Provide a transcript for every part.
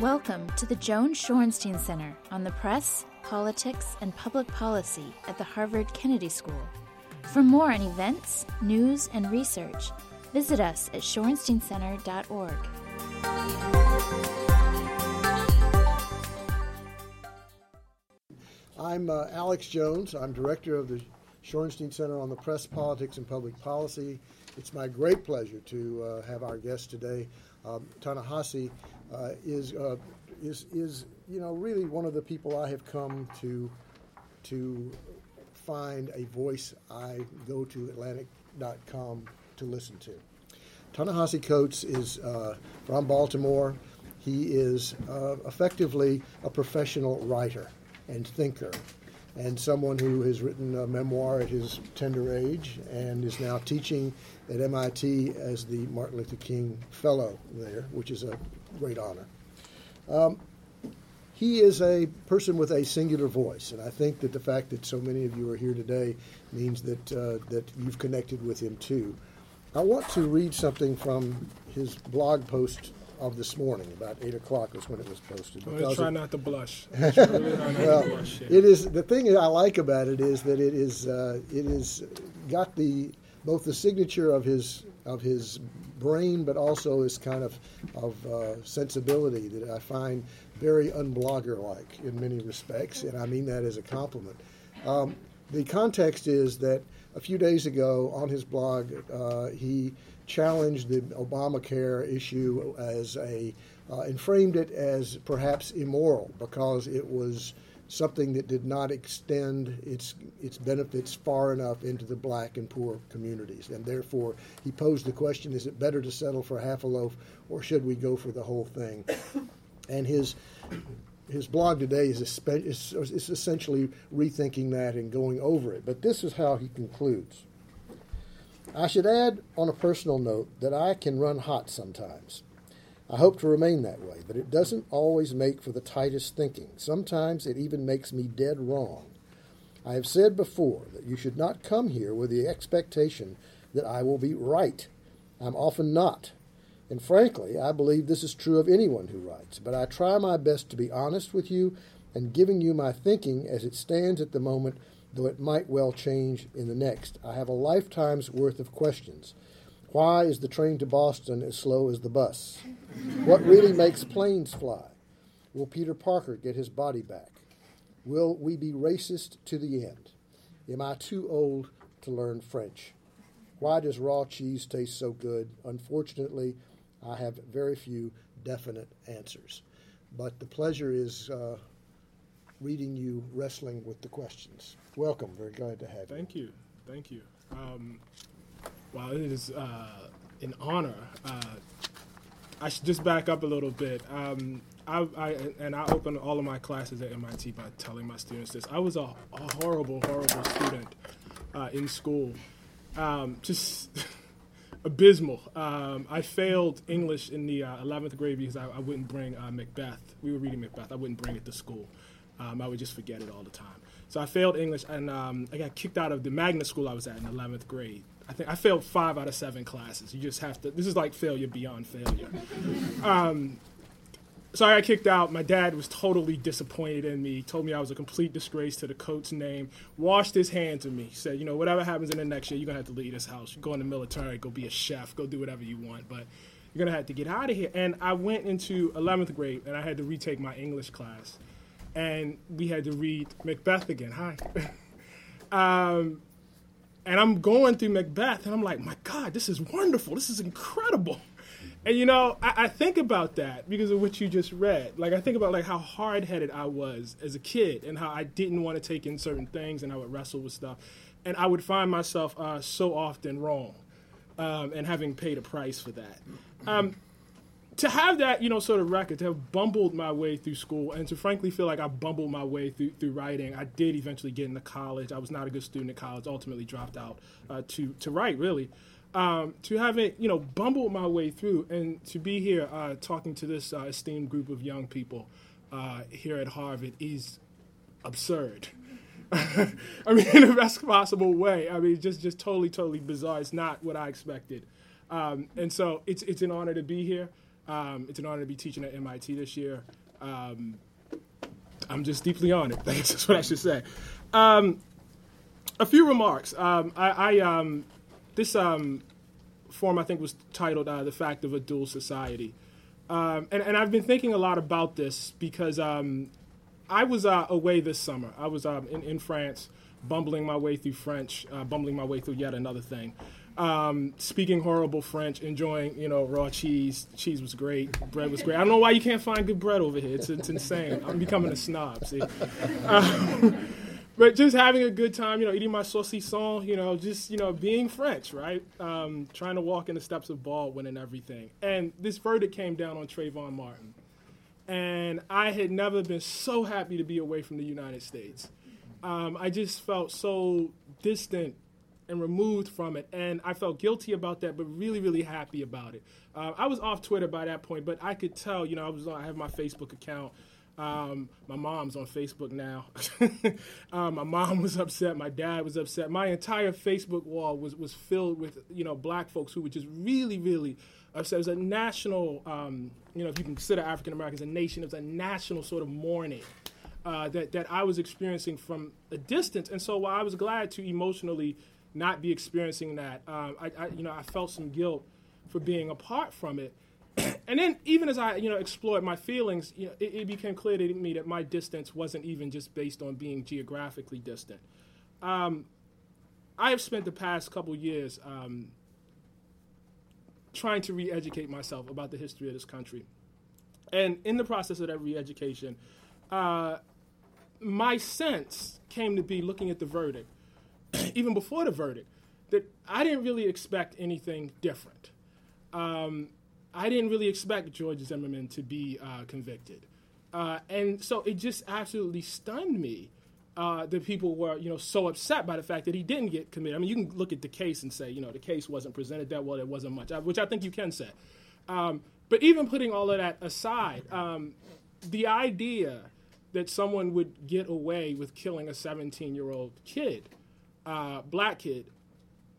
Welcome to the Joan Shorenstein Center on the Press, Politics, and Public Policy at the Harvard Kennedy School. For more on events, news, and research, visit us at shorensteincenter.org. I'm uh, Alex Jones. I'm director of the Shorenstein Center on the Press, Politics, and Public Policy. It's my great pleasure to uh, have our guest today. Um, Ta-Nehisi uh, is, uh, is, is, you know, really one of the people I have come to, to find a voice I go to Atlantic.com to listen to. Ta-Nehisi Coates is uh, from Baltimore. He is uh, effectively a professional writer and thinker, and someone who has written a memoir at his tender age and is now teaching at MIT as the Martin Luther King Fellow there, which is a great honor. Um, he is a person with a singular voice, and I think that the fact that so many of you are here today means that uh, that you've connected with him too. I want to read something from his blog post of this morning. About eight o'clock was when it was posted. Well, try it, not to blush. Really not well, to blush, yeah. it is the thing I like about it is that it is uh, it is got the both the signature of his of his brain, but also his kind of of uh, sensibility that I find very unblogger like in many respects, and I mean that as a compliment. Um, the context is that a few days ago on his blog, uh, he challenged the Obamacare issue as a uh, and framed it as perhaps immoral because it was something that did not extend its its benefits far enough into the black and poor communities, and therefore he posed the question: Is it better to settle for half a loaf, or should we go for the whole thing? And his his blog today is, is, is essentially rethinking that and going over it. But this is how he concludes. I should add, on a personal note, that I can run hot sometimes. I hope to remain that way, but it doesn't always make for the tightest thinking. Sometimes it even makes me dead wrong. I have said before that you should not come here with the expectation that I will be right. I'm often not. And frankly, I believe this is true of anyone who writes, but I try my best to be honest with you and giving you my thinking as it stands at the moment though it might well change in the next. I have a lifetime's worth of questions. Why is the train to Boston as slow as the bus? What really makes planes fly? Will Peter Parker get his body back? Will we be racist to the end? Am I too old to learn French? Why does raw cheese taste so good? Unfortunately, I have very few definite answers. But the pleasure is uh, reading you wrestling with the questions. Welcome. Very glad to have you. Thank you. Thank you. Um, wow, it is uh, an honor. Uh, I should just back up a little bit. Um, I, I, and I open all of my classes at MIT by telling my students this. I was a, a horrible, horrible student uh, in school. Um, just abysmal. Um, I failed English in the uh, 11th grade because I, I wouldn't bring uh, Macbeth. We were reading Macbeth. I wouldn't bring it to school. Um, I would just forget it all the time. So I failed English, and um, I got kicked out of the magnet school I was at in 11th grade. I think I failed five out of seven classes. You just have to. This is like failure beyond failure. Um, so I got kicked out. My dad was totally disappointed in me. Told me I was a complete disgrace to the Coates name. Washed his hands of me. Said, you know, whatever happens in the next year, you're gonna have to leave this house. Go in the military. Go be a chef. Go do whatever you want. But you're gonna have to get out of here. And I went into 11th grade, and I had to retake my English class and we had to read Macbeth again. Hi. um, and I'm going through Macbeth, and I'm like, my God, this is wonderful. This is incredible. And you know, I, I, think about that because of what you just read. Like I think about like how hard headed I was as a kid, and how I didn't want to take in certain things, and I would wrestle with stuff, and I would find myself uh, so often wrong, um, and having paid a price for that. Um, to have that, you know, sort of record, to have bumbled my way through school, and to frankly feel like I bumbled my way through through writing, I did eventually get into college. I was not a good student at college. Ultimately, dropped out uh, to to write. Really, um, to have it, you know, bumbled my way through, and to be here uh, talking to this uh, esteemed group of young people uh, here at Harvard is absurd. I mean, in the best possible way. I mean, just just totally, totally bizarre. It's not what I expected. Um, and so it's it's an honor to be here. Um, it's an honor to be teaching at MIT this year. Um, I'm just deeply honored. Thanks. That's what I should say. Um, a few remarks. Um, I, I um, this form I think was titled uh, "The Fact of a Dual Society," and, and I've been thinking a lot about this because I was uh, away this summer. I was um, in, in France, bumbling my way through French, uh, bumbling my way through yet another thing. Um, speaking horrible French, enjoying you know raw cheese. Cheese was great, bread was great. I don't know why you can't find good bread over here. It's, it's insane. I'm becoming a snob. See, um, but just having a good time. You know, eating my saucisson. You know, just you know being French, right? Um, trying to walk in the steps of Baldwin and everything. And this verdict came down on Trayvon Martin and I had never been so happy to be away from the United States. Um, I just felt so distant and removed from it, and I felt guilty about that, but really, really happy about it. Uh, I was off Twitter by that point, but I could tell, you know, I was I have my Facebook account. Um, my mom's on Facebook now. um, my mom was upset. My dad was upset. My entire Facebook wall was was filled with you know black folks who were just really, really upset. It was a national um, you know, if you consider African Americans a nation, it was a national sort of mourning uh, that, that I was experiencing from a distance. And so while I was glad to emotionally not be experiencing that, um, I, I, you know, I felt some guilt for being apart from it. and then even as I, you know, explored my feelings, you know, it, it, became clear to me that my distance wasn't even just based on being geographically distant. Um, I have spent the past couple years um, trying to re educate myself about the history of this country. And in the process of that re education, uh, my sense came to be looking at the verdict, even before the verdict, that I didn't really expect anything different. Um, I didn't really expect George Zimmerman to be uh, convicted. Uh, and so it just absolutely stunned me uh, that people were, you know, so upset by the fact that he didn't get committed. I mean, you can look at the case and say, you know, the case wasn't presented that well. There wasn't much, uh, which I think you can say. Um, but even putting all of that aside, um, the idea that someone would get away with killing a 17-year-old kid, uh, black kid,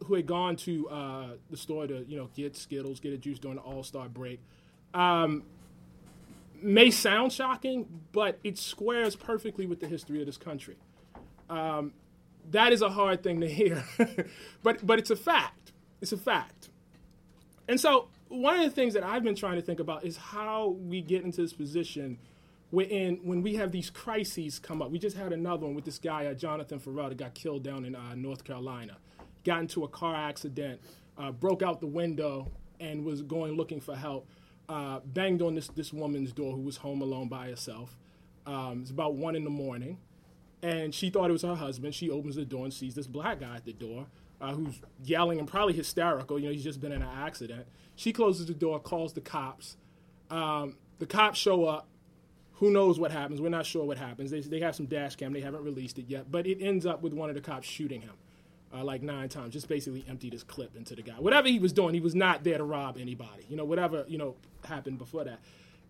who had gone to uh, the store to, you know, get Skittles, get a juice during the All-Star break. Um, may sound shocking, but it squares perfectly with the history of this country. Um, that is a hard thing to hear, but but it's a fact. It's a fact. And so one of the things that I've been trying to think about is how we get into this position when when we have these crises come up. We just had another one with this guy uh, Jonathan Ferrell that got killed down in uh, North Carolina. Got into a car accident, uh, broke out the window, and was going looking for help. Uh, banged on this this woman's door who was home alone by herself. Um, it's about one in the morning and she thought it was her husband. She opens the door and sees this black guy at the door uh, who's yelling and probably hysterical. You know, he's just been in an accident. She closes the door, calls the cops. Um, the cops show up. Who knows what happens? We're not sure what happens. They, they have some dash cam. They haven't released it yet, but it ends up with one of the cops shooting him. Uh, like nine times, just basically emptied his clip into the guy. Whatever he was doing, he was not there to rob anybody. You know, whatever you know happened before that.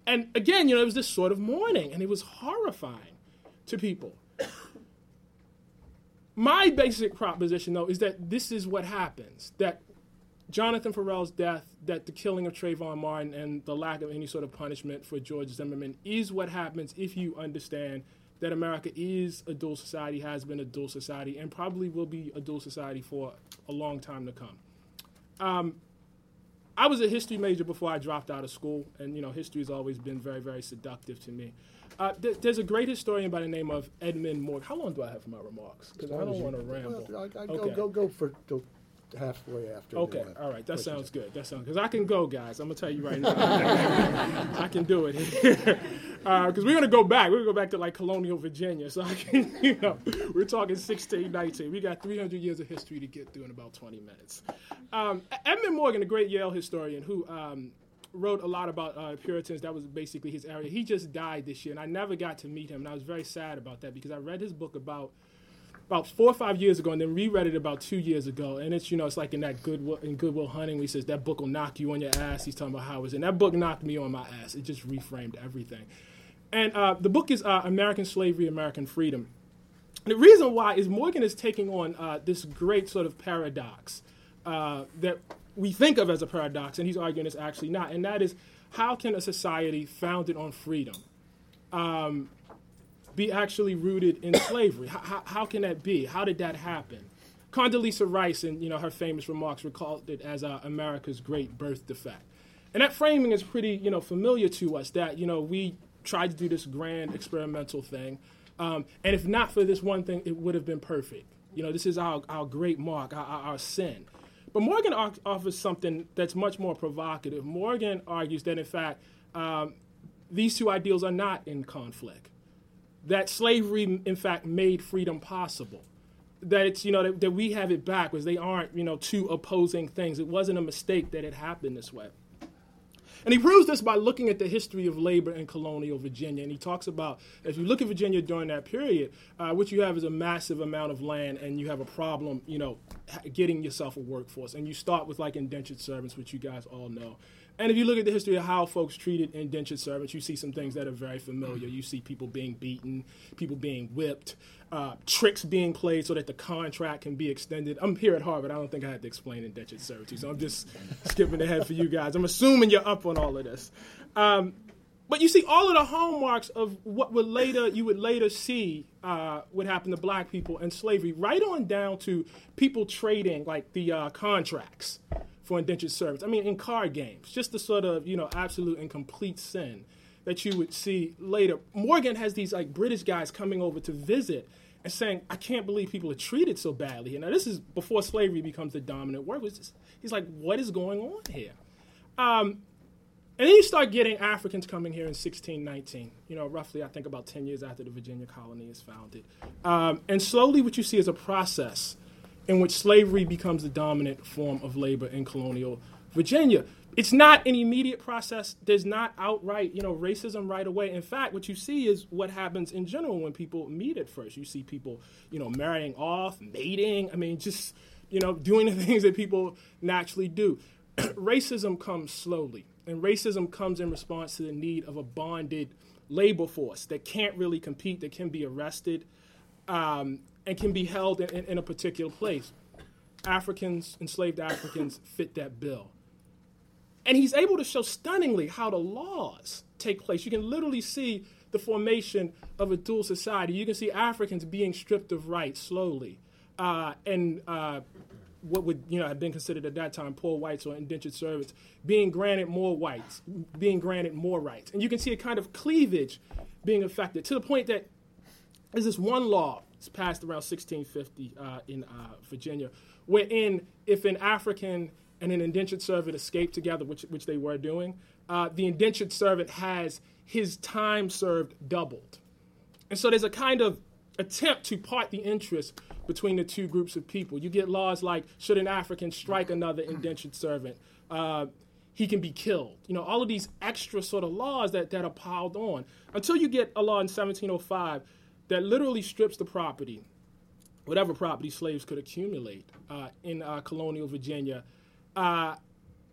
And again, you know, it was this sort of mourning, and it was horrifying to people. My basic proposition, though, is that this is what happens. That Jonathan Ferrell's death, that the killing of Trayvon Martin, and the lack of any sort of punishment for George Zimmerman is what happens if you understand that America is a dual society, has been a dual society, and probably will be a dual society for a long time to come. Um, I was a history major before I dropped out of school, and you know, history has always been very, very seductive to me. Uh, th- there's a great historian by the name of Edmund Morgan. How long do I have for my remarks? Because I don't want to ramble. Well, I, I okay. go, go, go for till halfway after. Okay, all right, that sounds good. That sounds because I can go, guys. I'm gonna tell you right now, I can do it because uh, we're gonna go back. We're gonna go back to like colonial Virginia. So I can, you know, we're talking 1619. We got 300 years of history to get through in about 20 minutes. Um, Edmund Morgan, a great Yale historian who um, wrote a lot about uh, Puritans. That was basically his area. He just died this year, and I never got to meet him, and I was very sad about that because I read his book about about four or five years ago, and then reread it about two years ago. And it's you know it's like in that Goodwill in Good Will Hunting, he says that book will knock you on your ass. He's talking about how was, and that book knocked me on my ass. It just reframed everything. And uh, the book is uh, American Slavery, American Freedom. the reason why is Morgan is taking on uh, this great sort of paradox uh, that we think of as a paradox, and he's arguing it's actually not, and that is how can a society founded on freedom um, be actually rooted in slavery? How, how, can that be? How did that happen? Condoleezza Rice, in you know her famous remarks, recalled it as uh, America's great birth defect, and that framing is pretty you know familiar to us. That you know we tried to do this grand experimental thing, um, and if not for this one thing, it would have been perfect. You know, this is our, our great mark, our, our sin. But Morgan offers something that's much more provocative. Morgan argues that, in fact, um, these two ideals are not in conflict. That slavery, in fact, made freedom possible. That it's, you know, that, that we have it backwards. They aren't, you know, two opposing things. It wasn't a mistake that it happened this way. And he proves this by looking at the history of labor in colonial Virginia. And he talks about, if you look at Virginia during that period, uh, what you have is a massive amount of land and you have a problem, you know, getting yourself a workforce. And you start with like indentured servants, which you guys all know. And if you look at the history of how folks treated indentured servants, you see some things that are very familiar. You see people being beaten, people being whipped, uh, tricks being played so that the contract can be extended. I'm here at Harvard. I don't think I had to explain indentured servitude, so I'm just skipping ahead for you guys. I'm assuming you're up on all of this. Um, but you see all of the hallmarks of what would later you would later see uh, would happen to black people and slavery, right on down to people trading like the uh, contracts for indentured servants. I mean, in card games, just the sort of you know absolute and complete sin that you would see later. Morgan has these like British guys coming over to visit and saying, "I can't believe people are treated so badly." And now this is before slavery becomes the dominant word. He's like, "What is going on here?" Um, and then you start getting Africans coming here in 1619, you know, roughly, I think, about 10 years after the Virginia colony is founded. Um, and slowly, what you see is a process in which slavery becomes the dominant form of labor in colonial Virginia. It's not an immediate process. There's not outright, you know, racism right away. In fact, what you see is what happens in general when people meet at first. You see people, you know, marrying off, mating. I mean, just, you know, doing the things that people naturally do. racism comes slowly, and racism comes in response to the need of a bonded labor force that can't really compete, that can be arrested, um, and can be held in, in, in a particular place. Africans, enslaved Africans, fit that bill. And he's able to show stunningly how the laws take place. You can literally see the formation of a dual society. You can see Africans being stripped of rights slowly. Uh, and uh, what would you know have been considered at that time poor whites or indentured servants being granted more whites, being granted more rights. And you can see a kind of cleavage being affected to the point that there's this one law it's passed around 1650 uh, in uh, Virginia, wherein if an African and an indentured servant escape together, which, which they were doing, uh, the indentured servant has his time served doubled. And so there's a kind of attempt to part the interest between the two groups of people. You get laws like should an African strike another indentured servant, uh, he can be killed. You know, all of these extra sort of laws that, that are piled on until you get a law in 1705 that literally strips the property, whatever property slaves could accumulate uh, in uh, colonial Virginia, uh,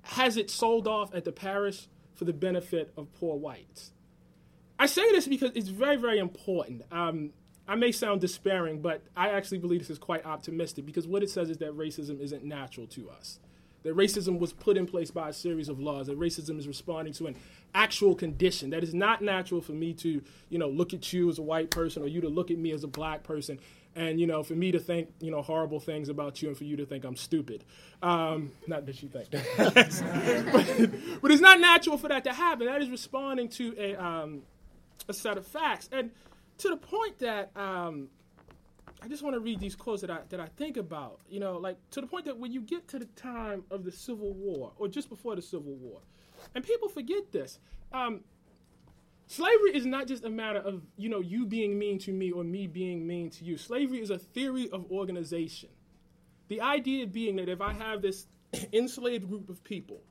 has it sold off at the parish for the benefit of poor whites. I say this because it's very, very important. Um, I may sound despairing, but I actually believe this is quite optimistic because what it says is that racism isn't natural to us that racism was put in place by a series of laws, that racism is responding to an actual condition, that is not natural for me to, you know, look at you as a white person or you to look at me as a black person and, you know, for me to think, you know, horrible things about you and for you to think I'm stupid. Um, not that you think but, but, it's not natural for that to happen. That is responding to a, um, a set of facts. And to the point that um, I just want to read these quotes that I that I think about. You know, like to the point that when you get to the time of the Civil War or just before the Civil War, and people forget this. Um, slavery is not just a matter of you know you being mean to me or me being mean to you. Slavery is a theory of organization. The idea being that if I have this enslaved group of people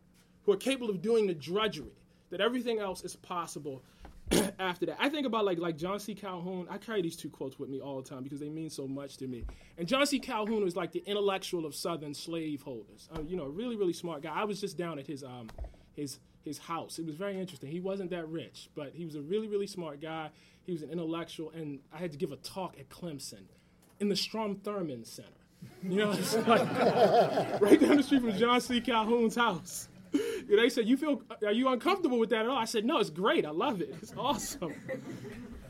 who are capable of doing the drudgery, that everything else is possible after that. I think about like like John C. Calhoun. I carry these two quotes with me all the time because they mean so much to me. And John C. Calhoun was like the intellectual of Southern slaveholders. Uh, you know, really really smart guy. I was just down at his um his his house. It was very interesting. He wasn't that rich, but he was a really really smart guy. He was an intellectual, and I had to give a talk at Clemson. in the Strom Thurmond Center. You know, like right down the street from John C. Calhoun's house. You know, they said, "You feel? Are you uncomfortable with that at all?" I said, "No, it's great. I love it. It's awesome."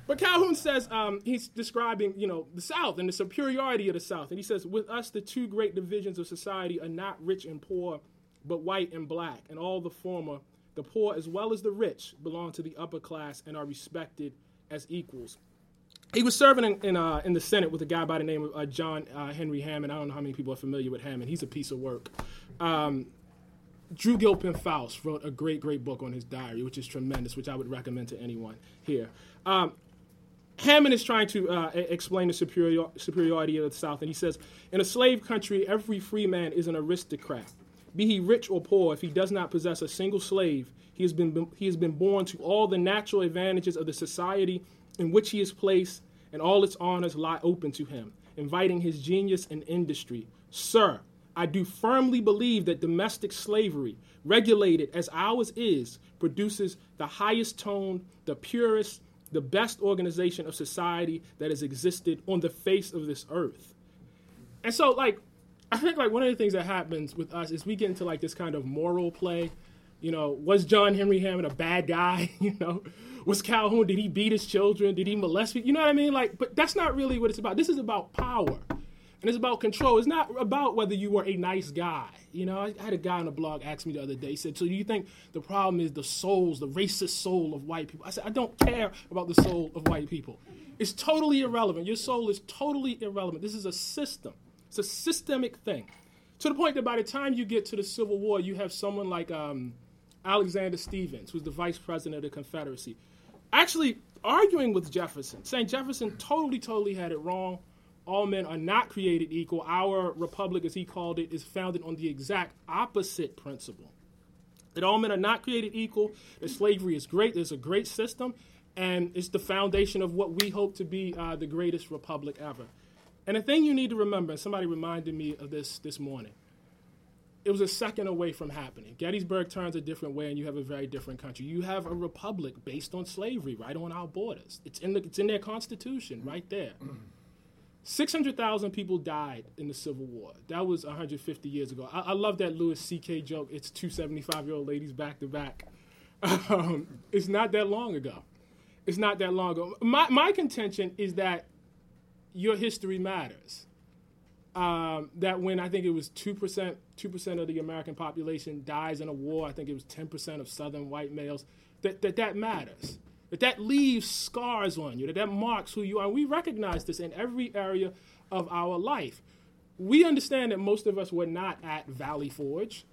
But Calhoun says um, he's describing, you know, the South and the superiority of the South, and he says, "With us, the two great divisions of society are not rich and poor, but white and black, and all the former, the poor as well as the rich, belong to the upper class and are respected as equals." He was serving in in, uh, in the Senate with a guy by the name of uh, John uh, Henry Hammond. I don't know how many people are familiar with Hammond. He's a piece of work. Um, Drew Gilpin Faust wrote a great, great book on his diary, which is tremendous, which I would recommend to anyone here. Um, Hammond is trying to uh, explain the superior, superiority of the South, and he says, In a slave country, every free man is an aristocrat. Be he rich or poor, if he does not possess a single slave, he has been, he has been born to all the natural advantages of the society in which he is placed, and all its honors lie open to him, inviting his genius and industry. Sir, I do firmly believe that domestic slavery, regulated as ours is, produces the highest tone, the purest, the best organization of society that has existed on the face of this earth. And so, like, I think like one of the things that happens with us is we get into like this kind of moral play. You know, was John Henry Hammond a bad guy? You know, was Calhoun? Did he beat his children? Did he molest? You know what I mean? Like, but that's not really what it's about. This is about power. And it's about control. It's not about whether you were a nice guy. You know, I had a guy on the blog ask me the other day, he said, So you think the problem is the souls, the racist soul of white people? I said, I don't care about the soul of white people. It's totally irrelevant. Your soul is totally irrelevant. This is a system, it's a systemic thing. To the point that by the time you get to the Civil War, you have someone like um, Alexander Stephens, who's the vice president of the Confederacy, actually arguing with Jefferson, saying Jefferson totally, totally had it wrong all men are not created equal. Our republic, as he called it, is founded on the exact opposite principle that all men are not created equal, that slavery is great, there's a great system, and it's the foundation of what we hope to be uh, the greatest republic ever. And the thing you need to remember, and somebody reminded me of this this morning, it was a second away from happening. Gettysburg turns a different way, and you have a very different country. You have a republic based on slavery right on our borders. It's in, the, it's in their constitution right there. 600,000 people died in the Civil War. That was 150 years ago. I, I love that Louis C.K. joke. It's two 75 year old ladies back to back. Um, it's not that long ago. It's not that long ago. My, my contention is that your history matters. Um, that when I think it was 2%, 2% of the American population dies in a war, I think it was 10% of Southern white males, that that, that matters that that leaves scars on you, that that marks who you are. We recognize this in every area of our life. We understand that most of us were not at Valley Forge,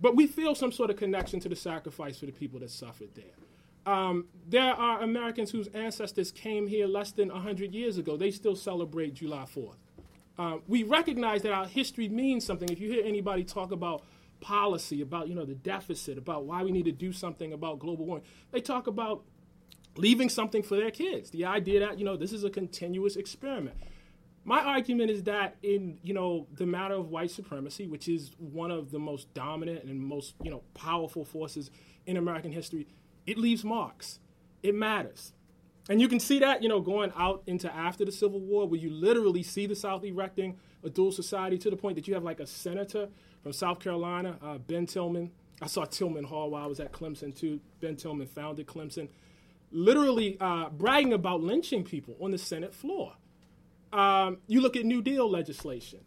but we feel some sort of connection to the sacrifice for the people that suffered there. Um, there are Americans whose ancestors came here less than 100 years ago. They still celebrate July 4th. Um, we recognize that our history means something. If you hear anybody talk about policy, about you know the deficit, about why we need to do something about global warming, they talk about leaving something for their kids. The idea that, you know, this is a continuous experiment. My argument is that in, you know, the matter of white supremacy, which is one of the most dominant and most, you know, powerful forces in American history, it leaves marks. It matters. And you can see that, you know, going out into after the Civil War, where you literally see the South erecting a dual society to the point that you have like a senator from South Carolina, uh, Ben Tillman. I saw Tillman Hall while I was at Clemson too. Ben Tillman founded Clemson literally uh, bragging about lynching people on the Senate floor. Um, you look at New Deal legislation,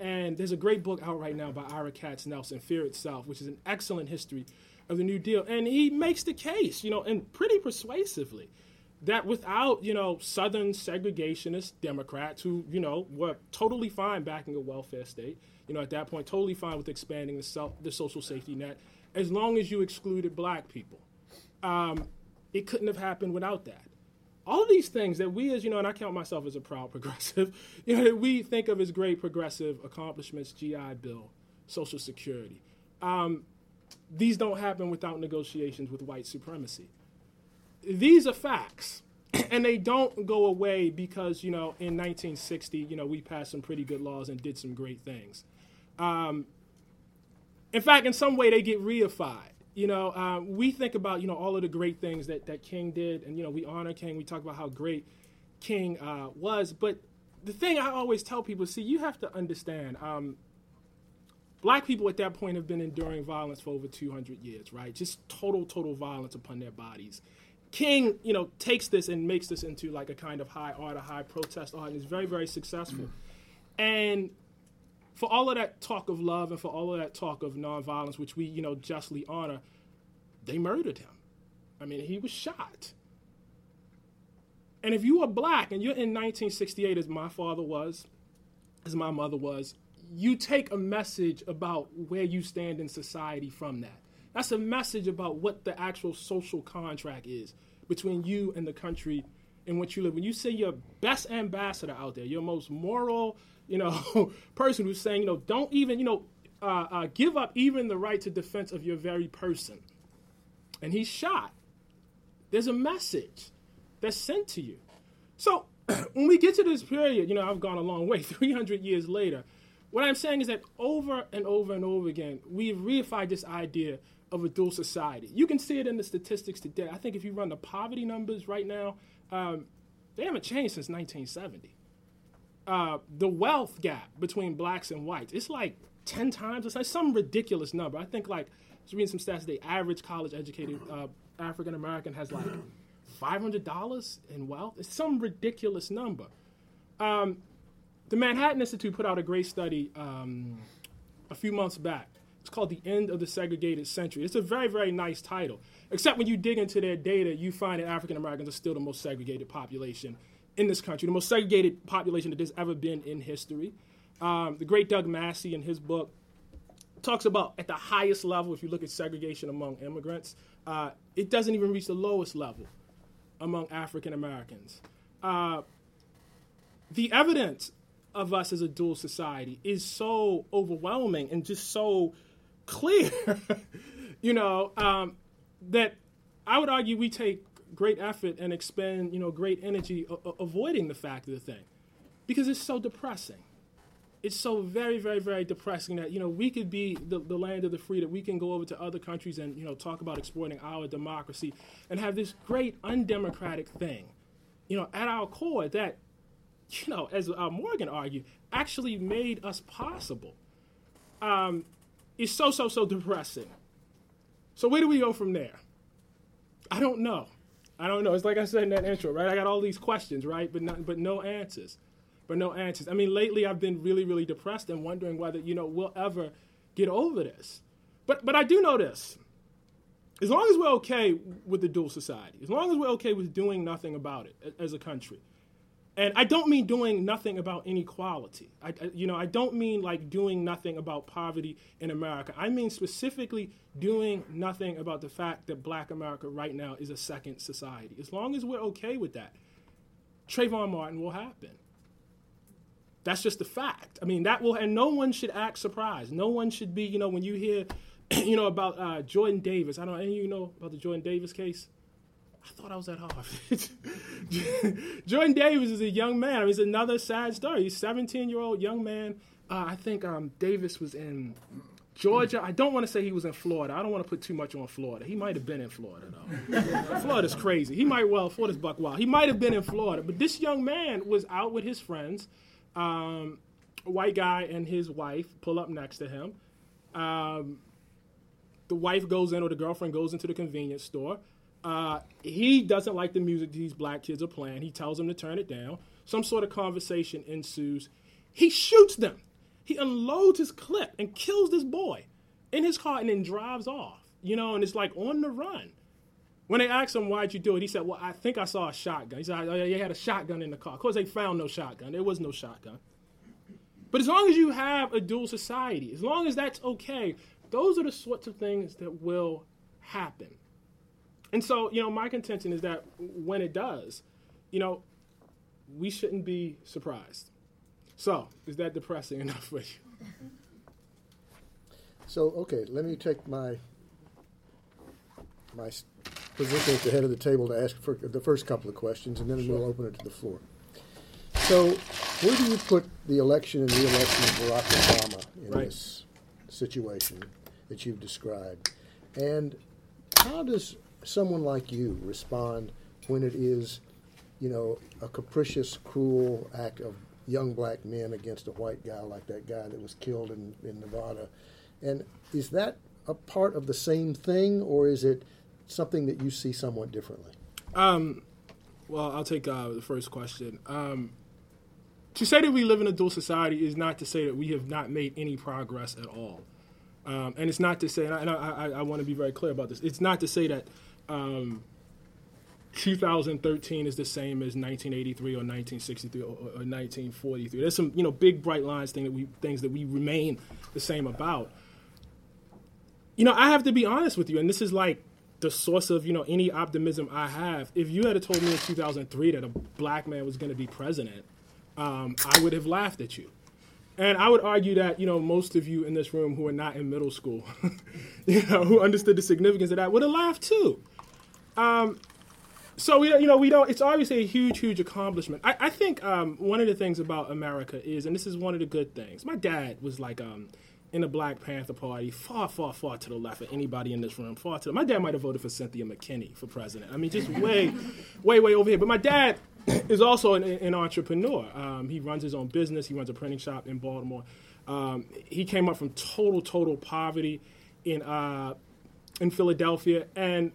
and there's a great book out right now by Ira Katznelson, Fear Itself, which is an excellent history of the New Deal. And he makes the case, you know, and pretty persuasively, that without, you know, Southern segregationist Democrats who, you know, were totally fine backing a welfare state, you know, at that point, totally fine with expanding the, self, the social safety net, as long as you excluded black people. Um, it couldn't have happened without that. All of these things that we, as you know, and I count myself as a proud progressive, you know, that we think of as great progressive accomplishments, GI Bill, Social Security. Um, these don't happen without negotiations with white supremacy. These are facts, and they don't go away because, you know, in 1960, you know, we passed some pretty good laws and did some great things. Um, in fact, in some way, they get reified you know, um, we think about, you know, all of the great things that, that King did, and, you know, we honor King. We talk about how great King uh, was, but the thing I always tell people, see, you have to understand. Um, black people at that point have been enduring violence for over 200 years, right? Just total, total violence upon their bodies. King, you know, takes this and makes this into like a kind of high art, a high protest art, and is very, very successful. And for all of that talk of love and for all of that talk of nonviolence, which we, you know, justly honor, they murdered him. I mean, he was shot. And if you are black and you're in 1968, as my father was, as my mother was, you take a message about where you stand in society from that. That's a message about what the actual social contract is between you and the country in which you live. When you say your best ambassador out there, your most moral, you know, person who's saying, you know, don't even, you know, uh, uh, give up even the right to defense of your very person, and he's shot. There's a message that's sent to you. So when we get to this period, you know, I've gone a long way, 300 years later. What I'm saying is that over and over and over again, we've reified this idea of a dual society. You can see it in the statistics today. I think if you run the poverty numbers right now, um, they haven't changed since 1970. Uh, the wealth gap between blacks and whites, it's like 10 times. It's like some ridiculous number. I think like, I was reading some stats, the average college educated uh, African American has like $500 in wealth. It's some ridiculous number. Um, the Manhattan Institute put out a great study um, a few months back. It's called The End of the Segregated Century. It's a very, very nice title. Except when you dig into their data, you find that African Americans are still the most segregated population in this country, the most segregated population that there's ever been in history. Um, the great Doug Massey, in his book, talks about at the highest level, if you look at segregation among immigrants, uh, it doesn't even reach the lowest level among African Americans. Uh, the evidence of us as a dual society is so overwhelming and just so clear, you know, um, that I would argue we take great effort and expend, you know, great energy a- avoiding the fact of the thing because it's so depressing it's so very, very, very depressing that you know we could be the, the land of the free, that we can go over to other countries and you know talk about exploiting our democracy and have this great undemocratic thing, you know, at our core that, you know, as uh, Morgan argued, actually made us possible. Um, it's so so so depressing. So where do we go from there? I don't know. I don't know. It's like I said in that intro, right? I got all these questions, right, but not, but no answers but no answers. I mean, lately I've been really, really depressed and wondering whether, you know, we'll ever get over this. But, but I do know this. As long as we're okay with the dual society, as long as we're okay with doing nothing about it as a country, and I don't mean doing nothing about inequality. I, I, you know, I don't mean like doing nothing about poverty in America. I mean specifically doing nothing about the fact that Black America right now is a second society. As long as we're okay with that, Trayvon Martin will happen. That's just a fact. I mean, that will, and no one should act surprised. No one should be, you know, when you hear, you know, about uh, Jordan Davis. I don't any of you know about the Jordan Davis case? I thought I was at Harvard. Jordan Davis is a young man. I mean, it's another sad story. He's a 17 year old young man. Uh, I think um, Davis was in Georgia. I don't want to say he was in Florida. I don't want to put too much on Florida. He might have been in Florida, though. Florida's crazy. He might, well, Florida's buck wild. He might have been in Florida. But this young man was out with his friends um, a white guy and his wife pull up next to him. Um, the wife goes in, or the girlfriend goes into the convenience store. Uh, he doesn't like the music these black kids are playing. He tells them to turn it down. Some sort of conversation ensues. He shoots them. He unloads his clip and kills this boy in his car and then drives off. You know, and it's like on the run. When they asked him why'd you do it, he said, "Well, I think I saw a shotgun." He said, "Oh, yeah, he had a shotgun in the car." Of course, they found no shotgun. There was no shotgun. But as long as you have a dual society, as long as that's okay, those are the sorts of things that will happen. And so, you know, my contention is that when it does, you know, we shouldn't be surprised. So, is that depressing enough for you? So, okay, let me take my my position at the head of the table to ask for the first couple of questions, and then sure. we'll open it to the floor. So, where do you put the election and re-election of Barack Obama in right. this situation that you've described? And how does someone like you respond when it is, you know, a capricious, cruel act of young black men against a white guy like that guy that was killed in, in Nevada. And is that a part of the same thing, or is it something that you see somewhat differently? Um, well, I'll take uh, the first question. Um, to say that we live in a dual society is not to say that we have not made any progress at all. Um, and it's not to say, and I, and I, I, want to be very clear about this, it's not to say that um, 2013 is the same as 1983 or 1963 or, or 1943. There's some, you know, big bright lines thing that we, things that we remain the same about. You know, I have to be honest with you, and this is like the source of you know any optimism I have. If you had told me in 2003 that a black man was going to be president, um, I would have laughed at you. And I would argue that you know most of you in this room who are not in middle school, you know, who understood the significance of that would have laughed too. Um, so we, you know, we don't. It's obviously a huge, huge accomplishment. I, I think um, one of the things about America is, and this is one of the good things. My dad was like um, in the Black Panther Party, far, far, far to the left of anybody in this room. Far to the, my dad might have voted for Cynthia McKinney for president. I mean, just way, way, way over here. But my dad is also an, an entrepreneur. Um, he runs his own business. He runs a printing shop in Baltimore. Um, he came up from total, total poverty in uh, in Philadelphia, and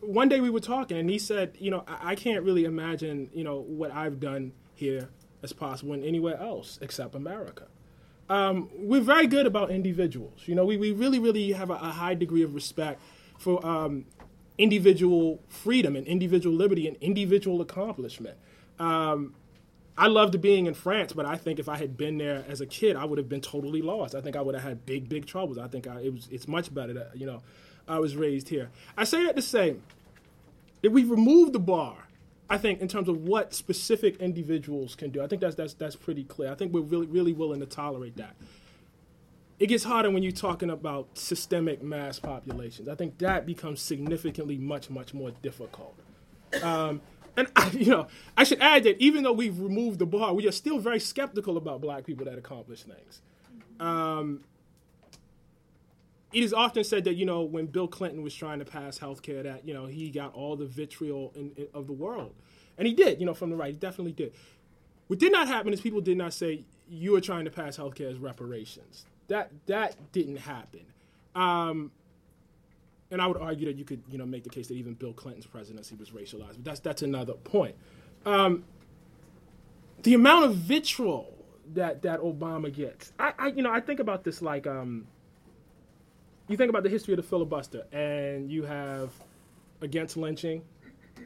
one day we were talking, and he said, you know, I, I can't really imagine, you know, what I've done here as possible in anywhere else except America. Um, we're very good about individuals. You know, we, we really, really have a, a high degree of respect for um, individual freedom and individual liberty and individual accomplishment. Um, I loved being in France, but I think if I had been there as a kid, I would have been totally lost. I think I would have had big, big troubles. I think I, it was it's much better that you know I was raised here. I say that to say that we've removed the bar. I think in terms of what specific individuals can do. I think that's that's that's pretty clear. I think we're really really willing to tolerate that. It gets harder when you're talking about systemic mass populations. I think that becomes significantly much much more difficult. Um, and you know, I should add that even though we've removed the bar, we are still very skeptical about black people that accomplish things. Um, it is often said that you know when Bill Clinton was trying to pass health care that you know he got all the vitriol in, in, of the world, and he did. You know from the right, he definitely did. What did not happen is people did not say you are trying to pass health care as reparations. That that didn't happen. Um, and I would argue that you could you know make the case that even Bill Clinton's presidency was racialized, but that's that's another point. Um, the amount of vitriol that that Obama gets, I, I you know I think about this like um, you think about the history of the filibuster, and you have against lynching,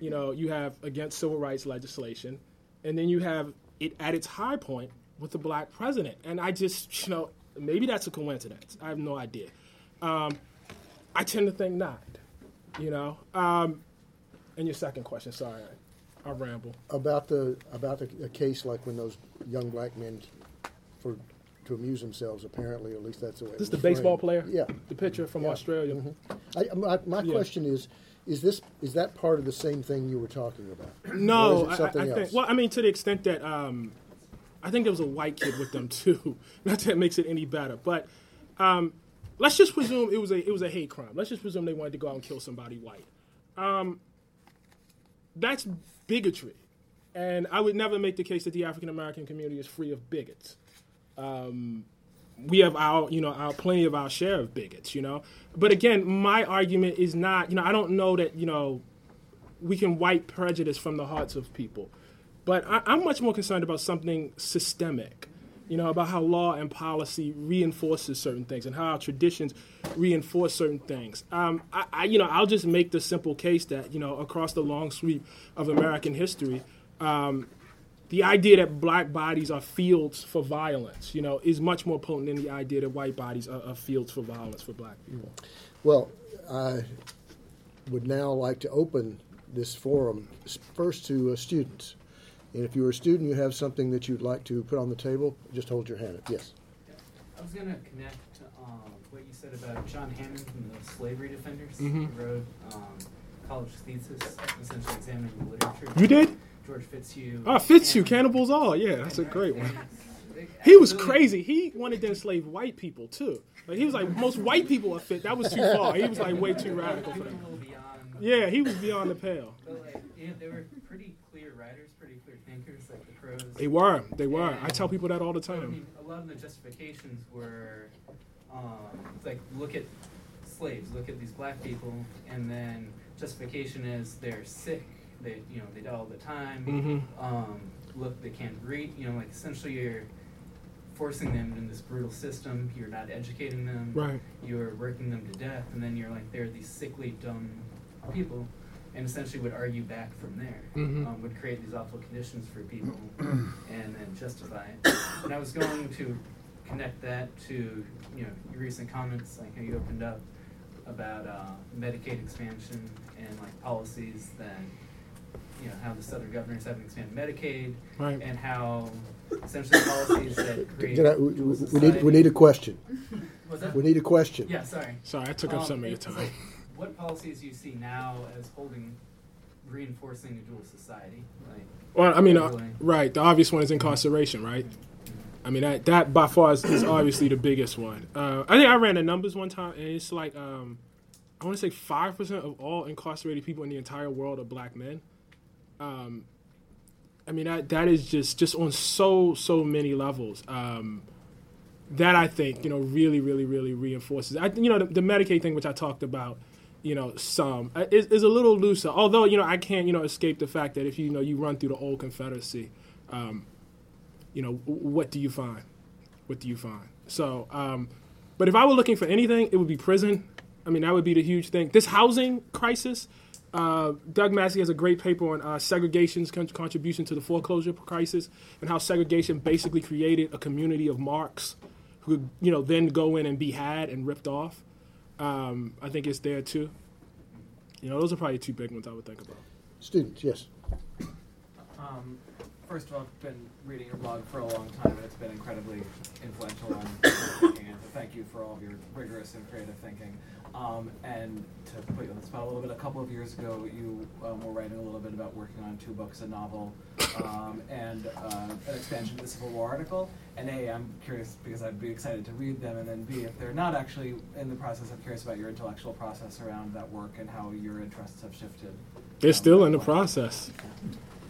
you know, you have against civil rights legislation, and then you have it at its high point with the black president. And I just, you know, maybe that's a coincidence. I have no idea. Um, I tend to think not, you know. Um, and your second question, sorry, I, I ramble. About the about a, a case like when those young black men, for to amuse themselves, apparently, at least that's the way. it This is the baseball framed. player, Yeah. the pitcher from Australia. I, my my Yeah. question is, is this is that part of the same thing you were talking about? No, Or is it I- something I, I think. else? Well, I mean, to the extent that um, I think there was a white kid with them too. Not that it makes it any better, but um, let's just presume it was a it was a hate crime. Let's just presume they wanted to go out and kill somebody white. Um, that's bigotry, and I would never make the case that the African American community is free of bigots. Um, we have our, you know, our plenty of our share of bigots, you know. But again, my argument is not, you know, I don't know that, you know, we can wipe prejudice from the hearts of people. But I, I'm much more concerned about something systemic, you know, about how law and policy reinforces certain things and how our traditions reinforce certain things. Um, I, I, you know, I'll just make the simple case that, you know, across the long sweep of American history, um, the idea that black bodies are fields for violence, you know, is much more potent than the idea that white bodies are, are fields for violence for black people. Well, I would now like to open this forum first to uh, students. And if you're a student, you have something that you'd like to put on the table, just hold your hand up. Yes. I was going to connect to um, what you said about John Hammond from the Slavery Defenders. Mhm. He wrote um, college thesis, essentially examining the literature. You did? George Fitzhugh. Oh, Fitzhugh, Cannibals All. Yeah, that's a great one. He was crazy. He wanted to enslave white people too. Like he was like most white people are fit. That was too far. He was like way too radical for that. a little beyond. Yeah, he was beyond the pale. But like, yeah, they were pretty clear writers, pretty clear thinkers. Like the pros. They were. They were. I tell people that all the time. I mean, a lot of the justifications were, um, like look at slaves, look at these black people, and then justification is they're sick. They you know they die all the time. hmm Um, look, they can't read. You know, like essentially you're forcing them in this brutal system. You're not educating them. Right. You're working them to death, and then you're like they're these sickly, dumb people, and essentially would argue back from there. Mhm. Um, would create these awful conditions for people, and then justify it. And I was going to connect that to you know your recent comments, like how you opened up about uh, Medicaid expansion and like policies that you know how the southern governors haven't expanded Medicaid, Right. and how essentially policies that create. I- we, we- we need, we need a question. Was that? We need a question. Yeah, sorry. Sorry, I took up Um, some of your time. like, what policies do you see now as holding, reinforcing a dual society? Like, Well, I mean, uh, right. The obvious one is incarceration, right? I mean, that that by far is, is obviously the biggest one. Uh, I think I ran the numbers one time, and it's like um, I want to say five percent of all incarcerated people in the entire world are black men. Um, I mean, that that is just just on so so many levels. Um, that I think you know really really really reinforces. I you know the, the Medicaid thing which I talked about, you know some uh, is, is a little looser. Although you know I can't you know escape the fact that if you, know you run through the old Confederacy, um, you know what do you find? What do you find? So, um, but if I were looking for anything, it would be prison. I mean that would be the huge thing. This housing crisis. Uh, Doug Massey has a great paper on uh, segregation's con- contribution to the foreclosure crisis and how segregation basically created a community of marks who could, you know, then go in and be had and ripped off. Um, I think it's there too. You know, those are probably two big ones I would think about. Students, yes. Um, first of all, I've been reading your blog for a long time, and it's been incredibly influential on my. And thank you for all of your rigorous and creative thinking. Um, and to put you on the spot a little bit, a couple of years ago, you um, were writing a little bit about working on two books, a novel, um, and uh, an expansion of the Civil War article. And A, I'm curious because I'd be excited to read them, and then B, if they're not actually in the process, I'm curious about your intellectual process around that work and how your interests have shifted. They're um, still in the process.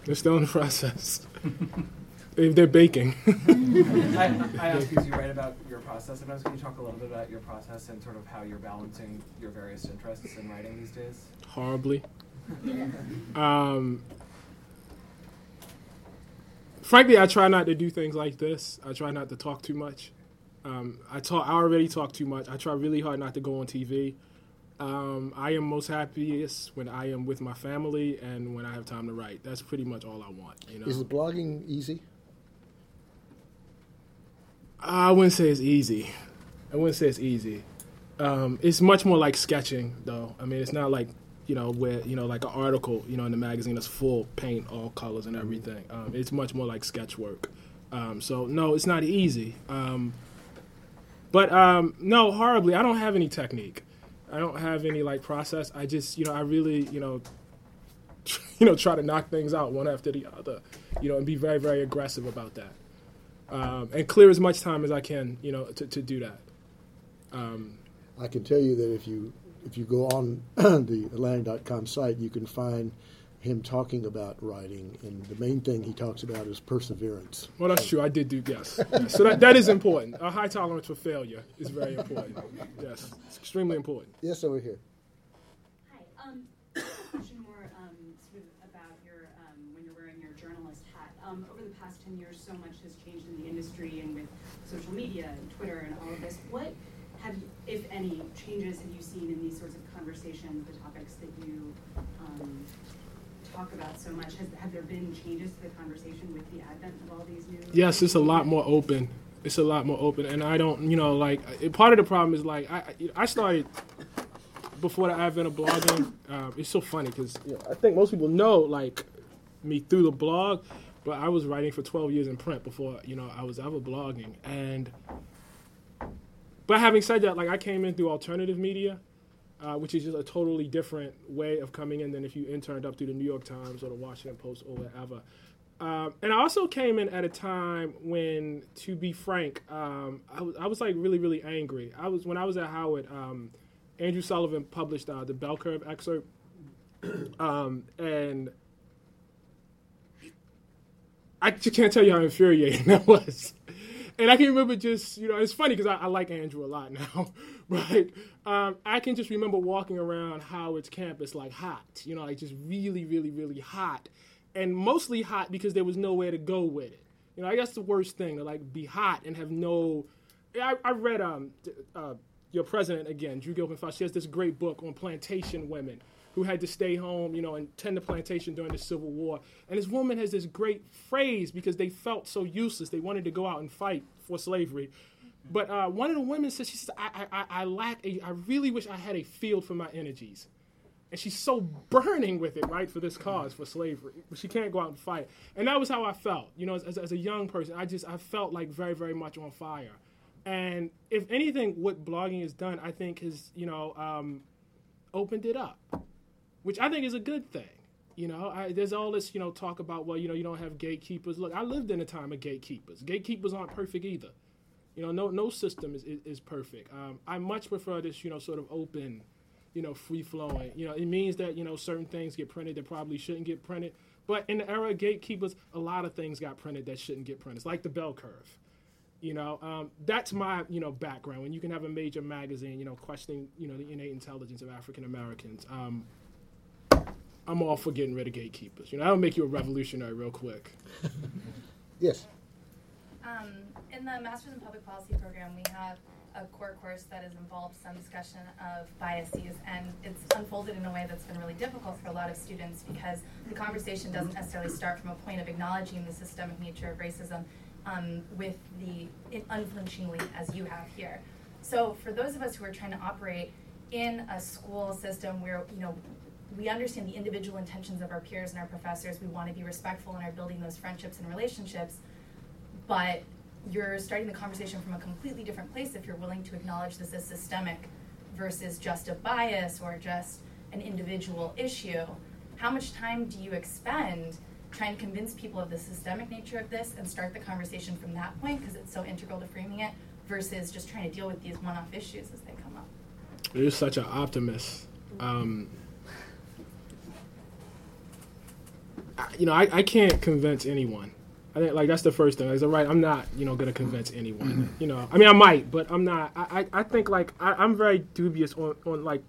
They're still in the process. They- They're baking. I, I ask because you write about your process. Sometimes can you talk a little bit about your process and sort of how you're balancing your various interests in writing these days? Horribly. Um, frankly, I try not to do things like this. I try not to talk too much. Um, I talk. I already talk too much. I try really hard not to go on TV. Um, I am most happiest when I am with my family and when I have time to write. That's pretty much all I want. You know. Is blogging easy? I wouldn't say it's easy. I wouldn't say it's easy. Um, it's much more like sketching, though. I mean, it's not like you know where you know like an article you know in the magazine that's full paint, all colors and everything. Um, it's much more like sketch work. Um, so no, it's not easy. Um, but um, no, horribly. I don't have any technique. I don't have any like process. I just you know I really you know you know try to knock things out one after the other. You know, and be very very aggressive about that um, and clear as much time as I can, you know, to, to do that. Um, I can tell you that if you if you go on the Atlantic.com site, you can find him talking about writing, and the main thing he talks about is perseverance. well, that's true. I did do yes. Yes. So that, that is important. A high tolerance for failure is very important. Yes, it's extremely important. Yes, over here. Hi. Um, I have a question more um, sort of about your um, when you're wearing your journalist hat. Um, over the past ten years, so much industry and with social media and Twitter and all of this. What have, you, if any, changes have you seen in these sorts of conversations, the topics that you um, talk about so much? Has, have there been changes to the conversation with the advent of all these new? Yes, it's a lot more open. It's a lot more open, and I don't, you know, like part of the problem is like I I started before the advent of blogging. Um, it's so funny because you know, I think most people know like me through the blog, but I was writing for 12 years in print before you know I was ever blogging. And but having said that, like I came in through alternative media, uh, which is just a totally different way of coming in than if you interned up through the New York Times or the Washington Post or whatever. Um, and I also came in at a time when, to be frank, um, I, was, like really, really angry. I was when I was at Howard. Um, Andrew Sullivan published uh, the bell curve excerpt, um, and I just can't tell you how infuriating that was. And I can remember just, you know, it's funny because I, I, like Andrew a lot now, but um, I can just remember walking around Howard's campus like hot, you know, like just really, really, really hot. And mostly hot because there was nowhere to go with it. You know, I guess the worst thing to like be hot and have no. I, I read um, uh, your president again, Drew Gilpin She has this great book on plantation women who had to stay home, you know, and tend the plantation during the Civil War. And this woman has this great phrase because they felt so useless. They wanted to go out and fight for slavery. But uh, one of the women says, she says, I, I, I lack a, I really wish I had a field for my energies. And she's so burning with it, right, for this cause, for slavery. But she can't go out and fight. And that was how I felt, you know, as, as a young person. I just, I felt like very, very much on fire. And if anything, what blogging has done, I think, has, you know, um, opened it up which I think is a good thing. You know, I, there's all this, you know, talk about, well, you know, you don't have gatekeepers. Look, I lived in a time of gatekeepers. Gatekeepers aren't perfect either. You know, no no system is, is, is perfect. Um, I much prefer this, you know, sort of open, you know, free flowing. You know, it means that, you know, certain things get printed that probably shouldn't get printed. But in the era of gatekeepers, a lot of things got printed that shouldn't get printed. It's like the bell curve. You know, um, that's my you know background. When you can have a major magazine, you know, questioning you know the innate intelligence of African Americans. Um, I'm all for getting rid of gatekeepers. You know, I'll make you a revolutionary real quick. yes. Um, in the Masters in Public Policy program, we have a core course that has involved some discussion of biases, and it's unfolded in a way that's been really difficult for a lot of students because the conversation doesn't necessarily start from a point of acknowledging the systemic nature of racism um, with the unflinchingly as you have here. So for those of us who are trying to operate in a school system where you know we understand the individual intentions of our peers and our professors. We want to be respectful in our building those friendships and relationships. But you're starting the conversation from a completely different place if you're willing to acknowledge this as systemic versus just a bias or just an individual issue. How much time do you expend trying to convince people of the systemic nature of this and start the conversation from that point because it's so integral to framing it versus just trying to deal with these one off issues as they come up? You're such an optimist. Um, you know, I, I can't convince anyone. I think like that's the first thing. Like, right, I'm not, you know, gonna convince anyone. Mm-hmm. You know, I mean, I might, but I'm not. I, I, I think like I, am very dubious on, on like.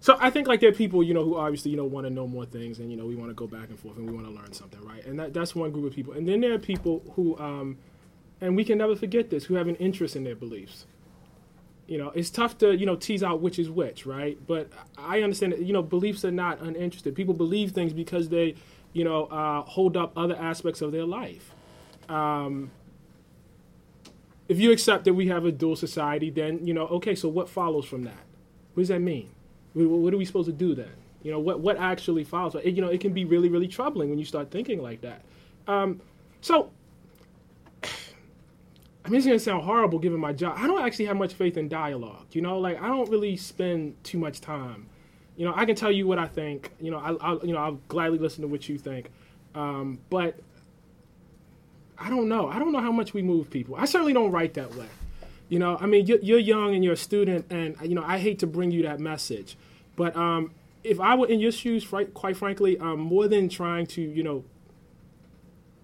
So I think like there are people, you know, who obviously you know want to know more things, and you know we want to go back and forth, and we want to learn something, right? And that, that's one group of people. And then there are people who, um, and we can never forget this, who have an interest in their beliefs you know, it's tough to, you know, tease out which is which, right? But I understand that, you know, beliefs are not uninterested. People believe things because they, you know, uh, hold up other aspects of their life. Um, if you accept that we have a dual society, then, you know, okay, so what follows from that? What does that mean? What are we supposed to do then? You know, what, what actually follows? It, you know, it can be really, really troubling when you start thinking like that. Um, so I mean, it's gonna sound horrible given my job. I don't actually have much faith in dialogue. You know, like I don't really spend too much time. You know, I can tell you what I think. You know, I, will you know I'll gladly listen to what you think, um, but I don't know. I don't know how much we move people. I certainly don't write that way. You know, I mean, you're, you're young and you're a student, and you know, I hate to bring you that message, but um, if I were in your shoes, quite frankly, um, more than trying to, you know,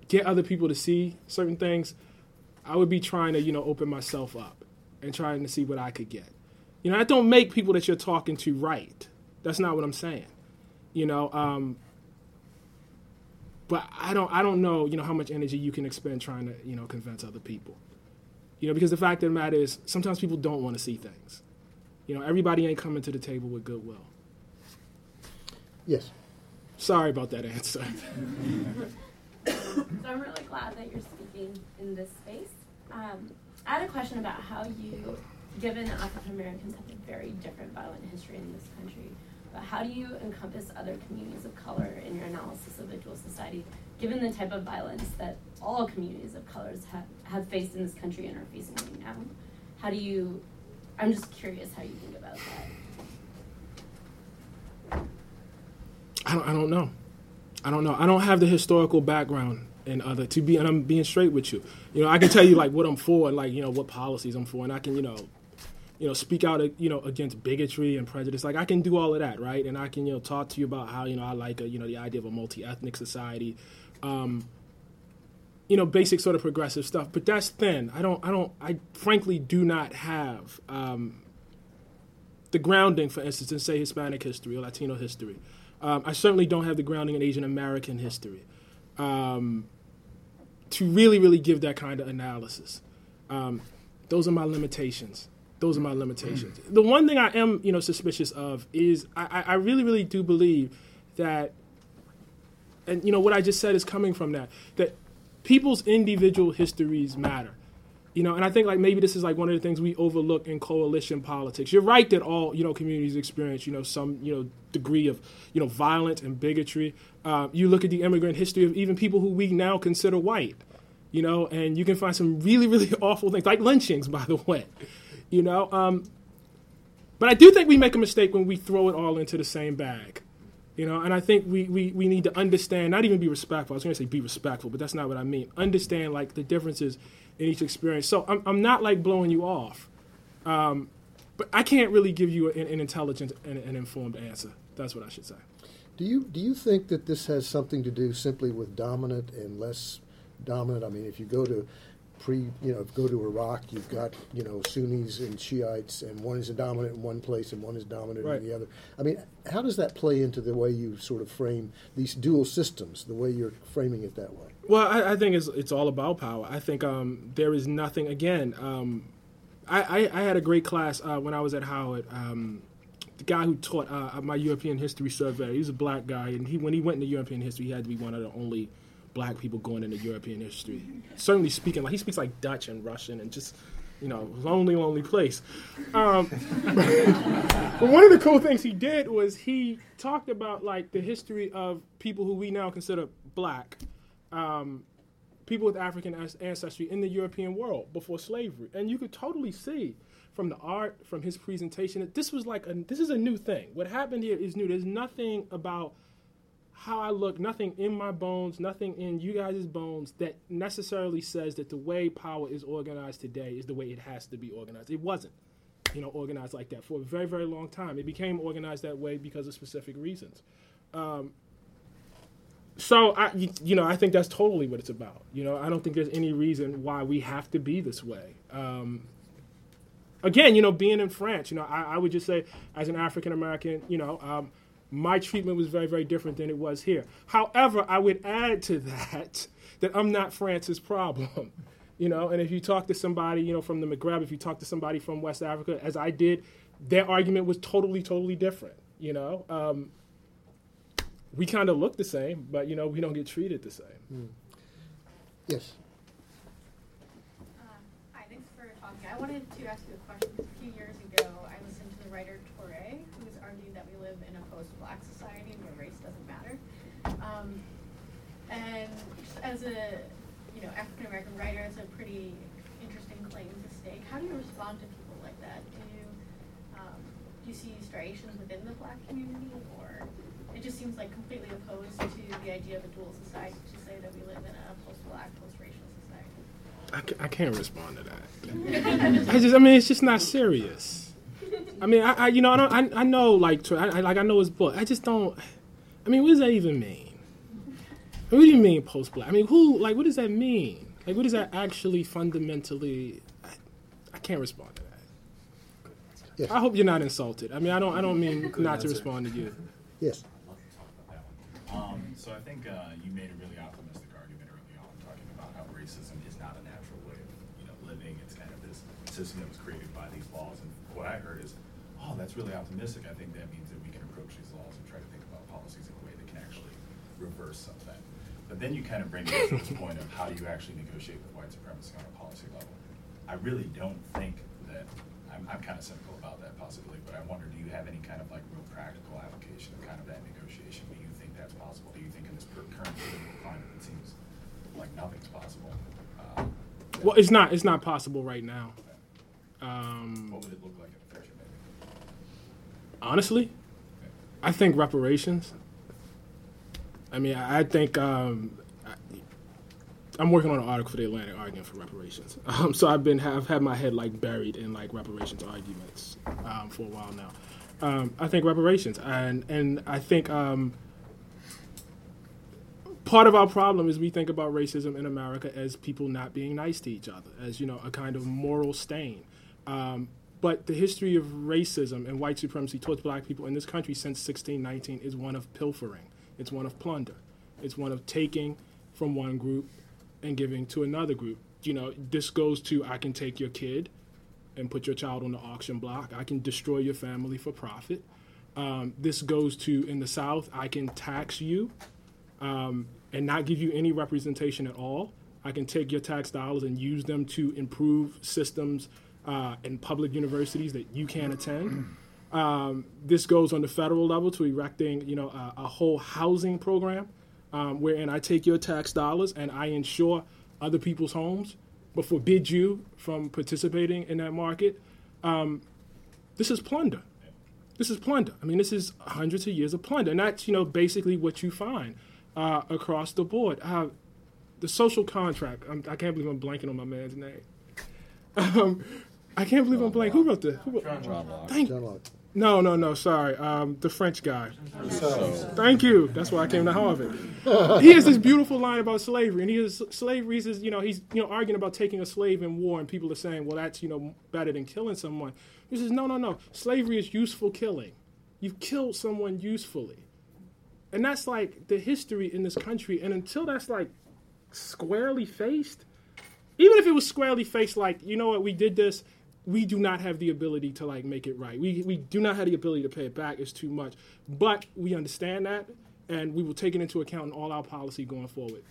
get other people to see certain things, I would be trying to, you know, open myself up and trying to see what I could get. You know, I don't make people that you're talking to right. That's not what I'm saying. You know, um, but I don't I don't know, you know, how much energy you can expend trying to, you know, convince other people. You know, because the fact of the matter is sometimes people don't want to see things. You know, everybody ain't coming to the table with goodwill. Yes. Sorry about that answer. so I'm really glad that you're speaking in this space. Um, I had a question about how you, given that African Americans have a very different violent history in this country, but how do you encompass other communities of color in your analysis of visual society, given the type of violence that all communities of colors have, have faced in this country and are facing right now? How do you, I'm just curious how you think about that. I don't, I don't know. I don't know. I don't have the historical background and other to be, and I'm being straight with you. You know, I can tell you like what I'm for and like you know what policies I'm for, and I can you know, you know, speak out, you know, against bigotry and prejudice. Like I can do all of that, right? And I can, you know, talk to you about how, you know, I like, a, you know, the idea of a multi-ethnic society, um, you know, basic sort of progressive stuff. But that's thin. I don't, I don't, I frankly do not have um, the grounding, for instance, in say Hispanic history or Latino history. Um, I certainly don't have the grounding in Asian American history um, to really, really give that kind of analysis. Um, those are my limitations. Those are my limitations. The one thing I am, you know, suspicious of is I, I really, really do believe that, and you know, what I just said is coming from that that people's individual histories matter you know and i think like maybe this is like one of the things we overlook in coalition politics you're right that all you know communities experience you know some you know degree of you know violence and bigotry uh, you look at the immigrant history of even people who we now consider white you know and you can find some really really awful things like lynchings by the way you know um, but i do think we make a mistake when we throw it all into the same bag you know, and I think we, we, we need to understand, not even be respectful. I was going to say be respectful, but that's not what I mean. Understand like the differences in each experience. So I'm, I'm not like blowing you off, um, but I can't really give you an, an intelligent and an informed answer. That's what I should say. Do you do you think that this has something to do simply with dominant and less dominant? I mean, if you go to pre, you know, go to Iraq, you've got you know Sunnis and Shiites, and one is dominant in one place and one is dominant right. in the other. I mean, how does that play into the way you sort of frame these dual systems, the way you're framing it that way? Well, I, I think it's it's all about power. I think um, there is nothing. Again, um, I, I, I, had a great class uh, when I was at Howard. Um, the guy who taught uh, my European history survey, he's a black guy, and he when he went into European history, he had to be one of the only black people going into European history. Certainly speaking, like he speaks like Dutch and Russian and just, you know, lonely, lonely place. Um, but one of the cool things he did was he talked about like the history of people who we now consider black, um, people with African ancestry in the European world before slavery, and you could totally see from the art, from his presentation, that this was like a, this is a new thing. What happened here is new. There's nothing about how I look, nothing in my bones, nothing in you guys' bones that necessarily says that the way power is organized today is the way it has to be organized. It wasn't, you know, organized like that for a very, very long time. It became organized that way because of specific reasons. Um, so I, you, know, I think that's totally what it's about. You know, I don't think there's any reason why we have to be this way. Um, again, you know, being in France, you know, I, I would just say as an African American, you know. Um, my treatment was very, very different than it was here. However, I would add to that that I'm not France's problem. You know, and if you talk to somebody, you know, from the Maghreb, if you talk to somebody from West Africa, as I did, their argument was totally, totally different. You know, um, we kind of look the same, but you know, we don't get treated the same. Mm. Yes. Uh, hi, thanks for talking. I wanted to ask you a question. A few years ago, I listened to the writer Touré, who was arguing that we live in a post-black society where race doesn't matter. Um, and as a you know African American writer, it's a pretty interesting claim to stake. How do you respond to people like that? Do you um, do you see striations within the black community, or it just seems like completely opposed to the idea of a dual society to say that we live in a post-black, post-racial society? I, I can't respond to that. I just, I mean, it's just not serious. I mean, I, I you know, I, don't, I, I know like, I, I, like I know his book. I just don't. I mean, what does that even mean? What do you mean post black? I mean, who like what does that mean? Like, what does that actually fundamentally? I, I can't respond to that. Yes. I hope you're not insulted. I mean, I don't. I don't mean not to respond to you. Yes. Um, so I think uh, you made a really optimistic argument early on, talking about how racism is not a natural way of you know living. It's kind of this system that was created by these laws. And what I heard is, oh, that's really optimistic. I think that means that we can approach these laws and try to think about policies in a way that can actually reverse some of that. But then you kind of bring me to this point of how do you actually negotiate with white supremacy on a policy level? I really don't think that, I'm, I'm kind of cynical about that possibility, but I wonder, do you have any kind of like real practical application of kind of that negotiation? Do you think that's possible? Do you think in this current political climate it seems like nothing's possible? Uh, well, it's not. It's not possible right now. Um, what would it look like in the future, maybe? Honestly, I think reparations. I mean, I think um, I'm working on an article for the Atlantic arguing for reparations. Um, so I've been have had my head like buried in like reparations arguments um, for a while now. Um, I think reparations, and and I think um, part of our problem is we think about racism in America as people not being nice to each other, as you know, a kind of moral stain. Um, but the history of racism and white supremacy towards black people in this country since 1619 is one of pilfering. It's one of plunder. It's one of taking from one group and giving to another group. You know, this goes to I can take your kid and put your child on the auction block. I can destroy your family for profit. Um, this goes to in the South, I can tax you um, and not give you any representation at all. I can take your tax dollars and use them to improve systems uh, public universities that you can't attend. Um, this goes on the federal level to erecting, you know, a, a whole housing program, um, wherein I take your tax dollars and I insure other people's homes, but forbid you from participating in that market. Um, this is plunder. This is plunder. I mean, this is hundreds of years of plunder, and that's you know basically what you find uh, across the board. Uh, the social contract. I'm, I can not believe I'm blanking on my man's name. Um, I can't believe I'm blanking. Who wrote the? Who wrote, John Locke. Thank, John Locke. No, no, no. Sorry, um, the French guy. Thank you. That's why I came to Harvard. he has this beautiful line about slavery, and he is slavery is you know he's you know arguing about taking a slave in war, and people are saying, well, that's you know better than killing someone. He says, no, no, no. Slavery is useful killing. You've killed someone usefully, and that's like the history in this country. And until that's like squarely faced, even if it was squarely faced, like you know what, we did this. We do not have the ability to like make it right. We we do not have the ability to pay it back. It's too much. But we understand that, and we will take it into account in all our policy going forward.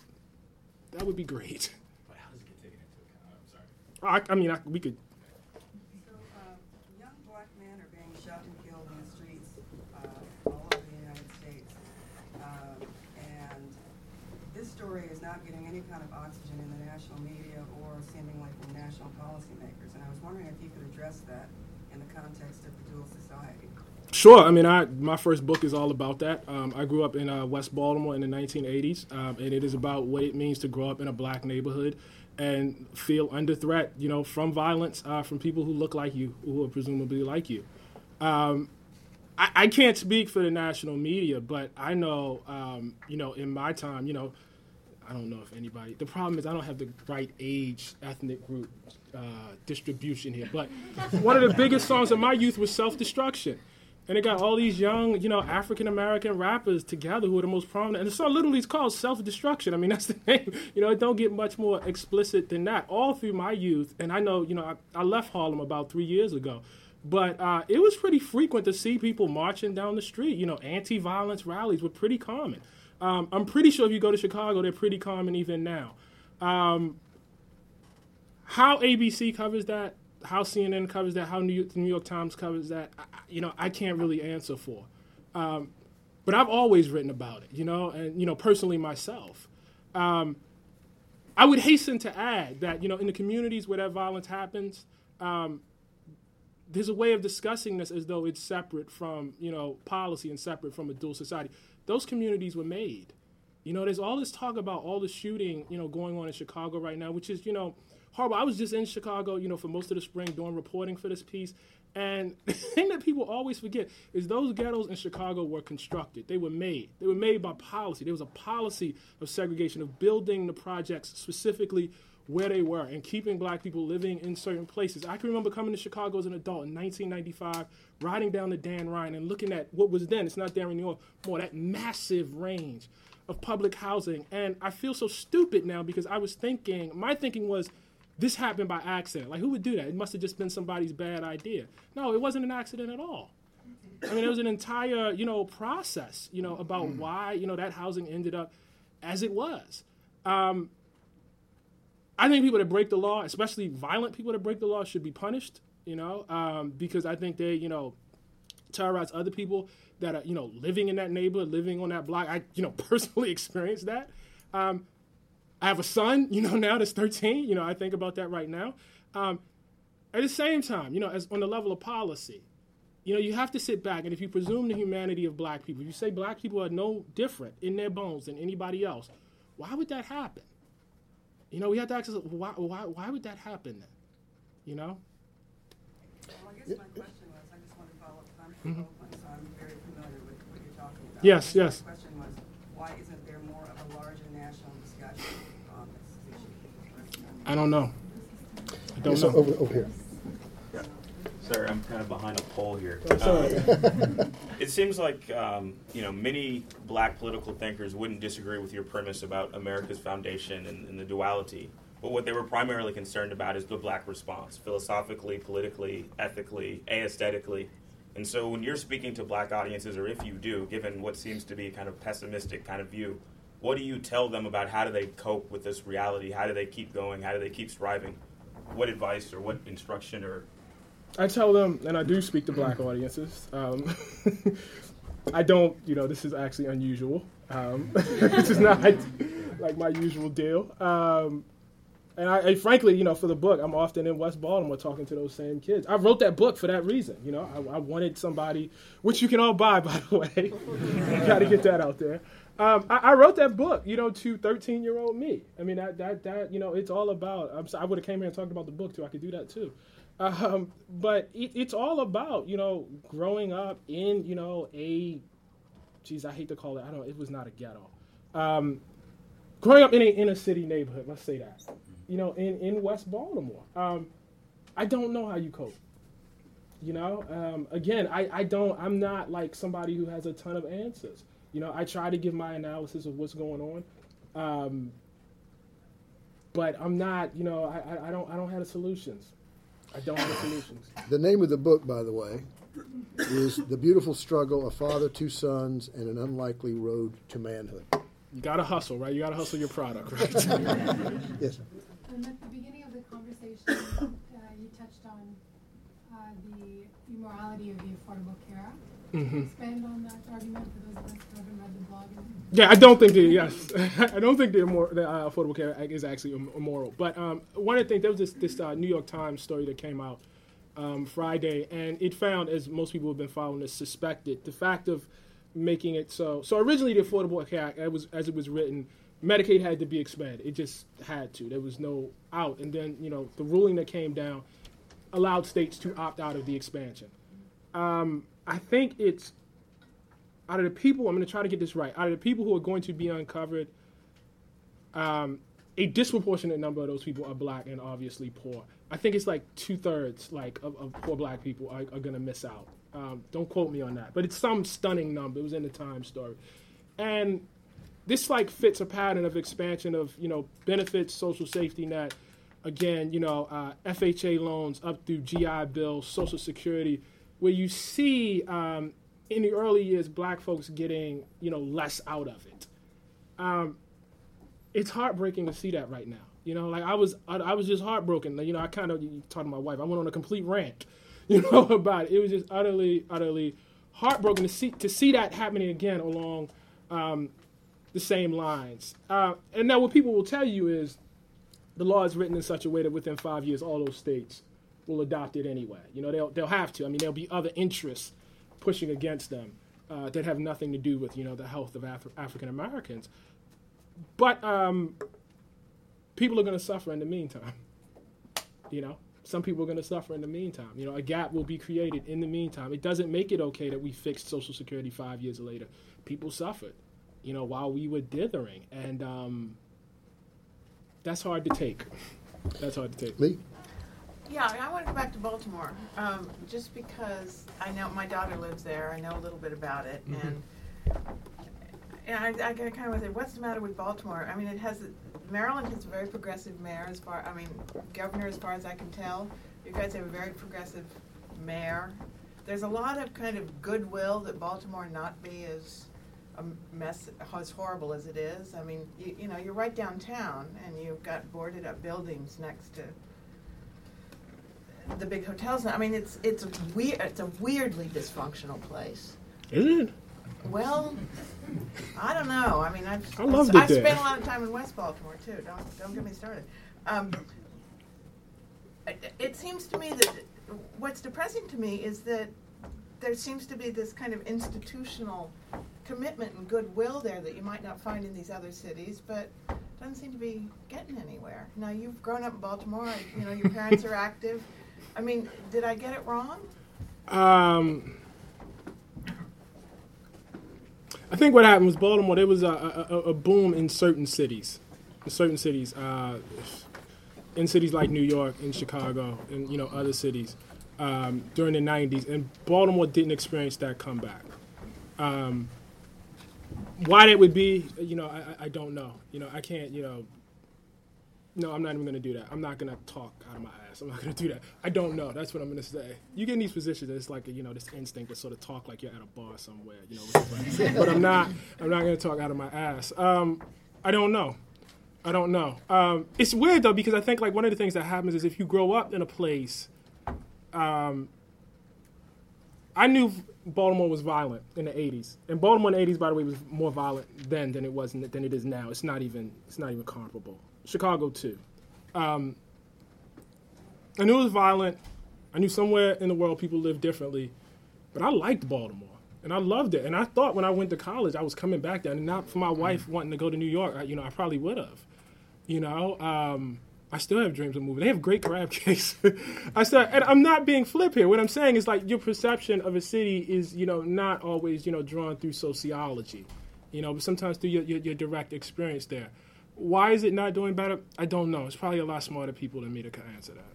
That would be great. But how does it get taken into account? I'm sorry. I, I mean, I, we could. So, uh, young black men are being shot and killed in the streets uh, all over the United States. Um, and story is not getting any kind of oxygen in the national media or seemingly from national policymakers. And I was wondering if you could address that in the context of the dual society. Sure. I mean, I my first book is all about that. Um, I grew up in uh, West Baltimore in the 1980s, um, and it is about what it means to grow up in a black neighborhood and feel under threat, you know, from violence uh, from people who look like you, who are presumably like you. Um, I, I can't speak for the national media, but I know, um, you know, in my time, you know, I don't know if anybody. The problem is I don't have the right age, ethnic group uh, distribution here. But one of the biggest songs of my youth was "Self Destruction," and it got all these young, you know, African American rappers together who are the most prominent. And the song literally is called "Self Destruction." I mean, that's the name. You know, it don't get much more explicit than that. All through my youth, and I know, you know, I, I left Harlem about three years ago. But uh, it was pretty frequent to see people marching down the street. You know, anti-violence rallies were pretty common. Um, I'm pretty sure if you go to Chicago, they're pretty common even now. Um, how ABC covers that, how CNN covers that, how New York, the New York Times covers that, I, you know, I can't really answer for. Um, but I've always written about it, you know, and you know, personally myself. Um, I would hasten to add that you know, in the communities where that violence happens, um, there's a way of discussing this as though it's separate from you know policy and separate from a dual society. Those communities were made. You know, there's all this talk about all the shooting, you know, going on in Chicago right now, which is, you know, horrible. I was just in Chicago, you know, for most of the spring doing reporting for this piece. And the thing that people always forget is those ghettos in Chicago were constructed. They were made. They were made by policy. There was a policy of segregation, of building the projects specifically where they were and keeping black people living in certain places. I can remember coming to Chicago as an adult in 1995, riding down the Dan Ryan and looking at what was then, it's not there anymore, more that massive range of public housing. And I feel so stupid now because I was thinking, my thinking was, this happened by accident. Like, who would do that? It must have just been somebody's bad idea. No, it wasn't an accident at all. I mean, it was an entire, you know, process, you know, about why, you know, that housing ended up as it was. Um, I think people that break the law, especially violent people that break the law, should be punished. You know, um, because I think they, you know, terrorize other people that are, you know, living in that neighborhood, living on that block. I, you know, personally experienced that. Um, I have a son, you know, now that's 13. You know, I think about that right now. Um, at the same time, you know, as on the level of policy, you know, you have to sit back and if you presume the humanity of black people, you say black people are no different in their bones than anybody else, why would that happen? You know, we have to ask ourselves, why, why, why would that happen then? You know? Well, I guess my question was, I just want to follow up, I'm from Mhm. Oakland, so I'm very familiar with what you're talking about. Yes, yes. My question was, why isn't there more of a larger national discussion on this issue? I don't know. I don't Yes, know. over, over here. Sorry, I'm kind of behind a pole here. That's all right. Um, it seems like um, you know many black political thinkers wouldn't disagree with your premise about America's foundation and, and the duality. But what they were primarily concerned about is the black response, philosophically, politically, ethically, aesthetically. And so when you're speaking to black audiences, or if you do, given what seems to be a kind of pessimistic kind of view, what do you tell them about how do they cope with this reality? How do they keep going? How do they keep striving? What advice or what instruction or I tell them, and I do speak to black audiences. Um, I don't, you know, this is actually unusual. Um, this is not like my usual deal. Um, and I, frankly, you know, for the book, I'm often in West Baltimore talking to those same kids. I wrote that book for that reason. You know, I, I wanted somebody, which you can all buy, by the way. Got to get that out there. Um, I, I wrote that book, you know, to 13 year old me. I mean, that, that, that, you know, it's all about. I'm, I would have came here and talked about the book too. I could do that too. Um, but it, it's all about, you know, growing up in, you know, a, geez, I hate to call it. I don't. It was not a ghetto. Um, growing up in an inner city neighborhood. Let's say that. You know, in in West Baltimore. Um, I don't know how you cope. You know, um, again, I, I don't. I'm not like somebody who has a ton of answers. You know, I try to give my analysis of what's going on, um, but I'm not. You know, I, I don't I don't have the solutions. I don't have the solutions. The name of the book, by the way, is The Beautiful Struggle A Father, Two Sons, and an Unlikely Road to Manhood. You gotta hustle, right? You gotta hustle your product, right? Yes, sir. Um, at the beginning of the conversation, uh, you touched on uh, the immorality of the Affordable Care Act. Can you Mhm. Expand on that argument for those of us who haven't read the blog. Yeah, I don't think the yes, I don't think the, immor- the uh, Affordable Care Act is actually immoral. But um, one of the things there was this, this uh, New York Times story that came out um, Friday, and it found, as most people have been following this, suspected the fact of making it so. So originally, the Affordable Care Act, was, as it was written, Medicaid had to be expanded. It just had to. There was no out. And then you know the ruling that came down allowed states to opt out of the expansion. Um, I think it's out of the people, I'm going to try to get this right. Out of the people who are going to be uncovered, um, a disproportionate number of those people are black and obviously poor. I think it's like two thirds, like of, of poor black people are, are going to miss out. Um, don't quote me on that, but it's some stunning number. It was in the Times story, and this like fits a pattern of expansion of you know benefits, social safety net. Again, you know uh, FHA loans up through GI Bill, Social Security, where you see um, in the early years black folks getting you know less out of it. Um, it's heartbreaking to see that right now. You know, like I was, I, I was just heartbroken. You know, I kind of talked to my wife. I went on a complete rant, you know, about it. It was just utterly, utterly heartbroken to see to see that happening again along um, the same lines. Uh, and now, what people will tell you is the law is written in such a way that within five years, all those states will adopt it anyway. You know, they'll they'll have to. I mean, there'll be other interests pushing against them uh, that have nothing to do with you know the health of Af- African Americans. But um, people are going to suffer in the meantime. You know, some people are going to suffer in the meantime. You know, a gap will be created in the meantime. It doesn't make it okay that we fixed Social Security five years later. People suffered, you know, while we were dithering, and um, that's hard to take. That's hard to take. Lee? Yeah, I, mean, I want to go back to Baltimore, um, just because I know my daughter lives there. I know a little bit about it, Mhm. and and I, I kind of want to say, what's the matter with Baltimore? I mean, it has Maryland has a very progressive mayor, as far I mean, governor, as far as I can tell. You guys have a very progressive mayor. There's a lot of kind of goodwill that Baltimore not be as a mess as horrible as it is. I mean, you, you know, you're right downtown, and you've got boarded up buildings next to the big hotels. I mean, it's it's a weird, it's a weirdly dysfunctional place. Is it? Well, I don't know. I mean, I've I loved I've there. spent a lot of time in West Baltimore too. Don't don't get me started. Um, it, it seems to me that what's depressing to me is that there seems to be this kind of institutional commitment and goodwill there that you might not find in these other cities, but it doesn't seem to be getting anywhere. Now you've grown up in Baltimore. You know your parents are active. I mean, did I get it wrong? Um, I think what happened was Baltimore. There was a, a, a boom in certain cities, in certain cities, uh, in cities like New York, in Chicago, and you know other cities um, during the '90s, and Baltimore didn't experience that comeback. Um, why that would be, you know, I, I don't know. You know, I can't, you know. No, I'm not even going to do that. I'm not going to talk out of my ass. I'm not going to do that. I don't know. That's what I'm going to say. You get in these positions, it's like you know this instinct to sort of talk like you're at a bar somewhere, you know. but I'm not. I'm not going to talk out of my ass. Um, I don't know. I don't know. Um, it's weird though because I think like one of the things that happens is if you grow up in a place. Um, I knew Baltimore was violent in the '80s, and Baltimore in the '80s, by the way, was more violent then than it was than it is now. It's not even it's not even comparable. Chicago too. Um, I knew it was violent. I knew somewhere in the world people live differently, but I liked Baltimore and I loved it. And I thought when I went to college, I was coming back there, and not for my wife wanting to go to New York. I, you know, I probably would have. You know, um, I still have dreams of moving. They have great crab cakes. I still, and I'm not being flip here. What I'm saying is like your perception of a city is, you know, not always, you know, drawn through sociology, you know, but sometimes through your, your, your direct experience there. Why is it not doing better? I don't know. It's probably a lot smarter people than me that can answer that.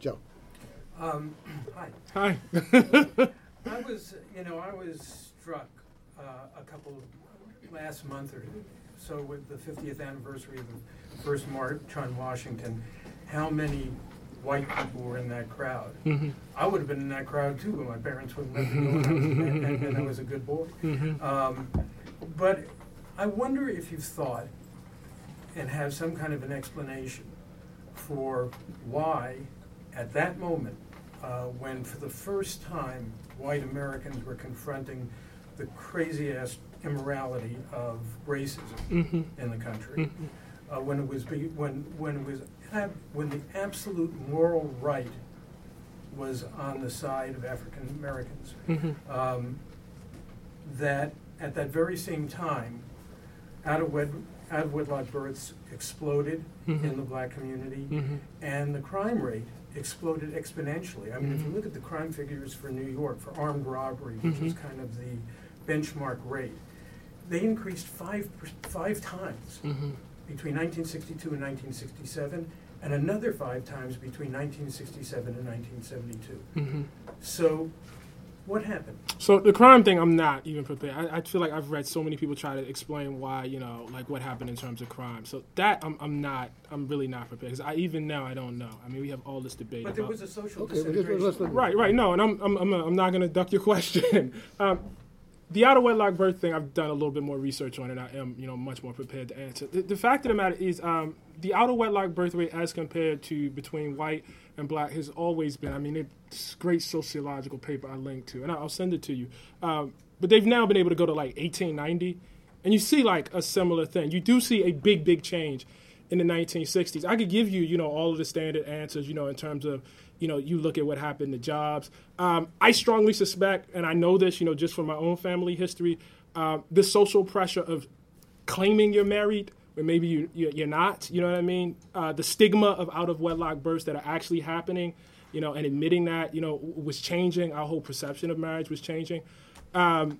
Joe. Um, hi. Hi. I was, you know, I was struck uh, a couple of, last month or so with the 50th anniversary of the first march on Washington, how many white people were in that crowd. Mhm. I would have been in that crowd too, but my parents wouldn't let me go, and I was, and, and- and I was a good boy. Mhm. Um, but I wonder if you've thought and have some kind of an explanation for why, at that moment, uh, when for the first time white Americans were confronting the crazy ass immorality of racism Mhm. in the country, Mhm. uh, when it was be, when when it was ab- when the absolute moral right was on the side of African Americans, Mhm. um, that at that very same time, out of wed out of wedlock births exploded Mhm. in the black community, Mhm. and the crime rate exploded exponentially. I mean, if you Mhm. look at the crime figures for New York for armed robbery, which is Mhm. kind of the benchmark rate, they increased five five times Mhm. between 1962 and 1967, and another five times between 1967 and 1972. Mhm. So, what happened? So the crime thing, I'm not even prepared. I, I feel like I've read so many people try to explain why, you know, like what happened in terms of crime. So that I'm, I'm not, I'm really not prepared because I even now I don't know. I mean, we have all this debate. But there about, was a social Okay, disintegration. Right, right. No, and I'm, I'm, I'm, I'm not going to duck your question. um, the out of wedlock birth thing, I've done a little bit more research on it. I am, you know, much more prepared to answer. The, the fact of the matter is, um, the out of wedlock birth rate, as compared to between white and black, has always been. I mean, it's great sociological paper I linked to, and I'll send it to you. Um, but they've now been able to go to like 1890, and you see like a similar thing. You do see a big, big change in the 1960s. I could give you, you know, all of the standard answers, you know, in terms of, you know, you look at what happened to jobs. Um, I strongly suspect, and I know this, you know, just from my own family history, um, the social pressure of claiming you're married when maybe you, you you're not. You know what I mean? Uh, the stigma of out of wedlock births that are actually happening, you know, and admitting that, you know, was changing. Our whole perception of marriage was changing. Um,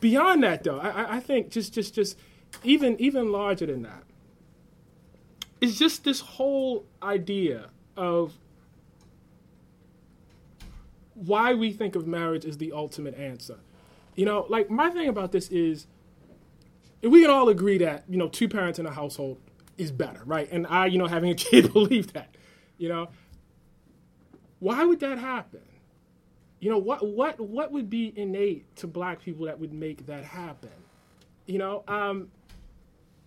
beyond that, though, I, I- think just just just even even larger than that is just this whole idea of why we think of marriage as the ultimate answer. You know, like my thing about this is we can all agree that, you know, two parents in a household is better, right? And I, you know, having a kid believe that. You know, why would that happen? You know, what what what would be innate to black people that would make that happen? You know, um,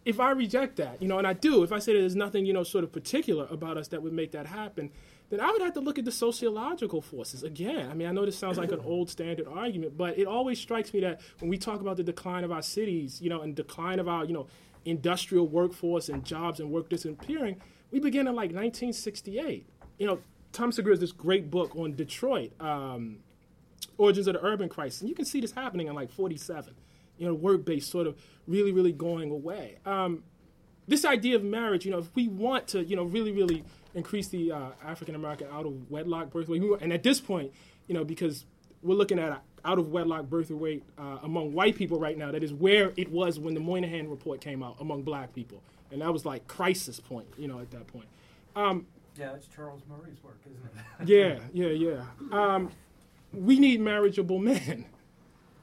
if I reject that, you know, and I do, if I say that there's nothing, you know, sort of particular about us that would make that happen, then I would have to look at the sociological forces again. I mean, I know this sounds like an old standard argument, but it always strikes me that when we talk about the decline of our cities, you know, and decline of our, you know, industrial workforce and jobs and work disappearing, we begin in like 1968. You know, Tom Sugrue has this great book on Detroit, um, Origins of the Urban Crisis, and you can see this happening in like 47. you know, work based sort of really, really going away. Um, this idea of marriage, you know, if we want to, you know, really, really increase the uh, African American out of wedlock birth rate, and at this point, you know, because we're looking at out of wedlock birth rate uh, among white people right now, that is where it was when the Moynihan report came out among black people, and that was like crisis point, you know, at that point. Um, yeah, that's Charles Murray's work, isn't it? yeah, yeah, yeah. Um, we need marriageable men.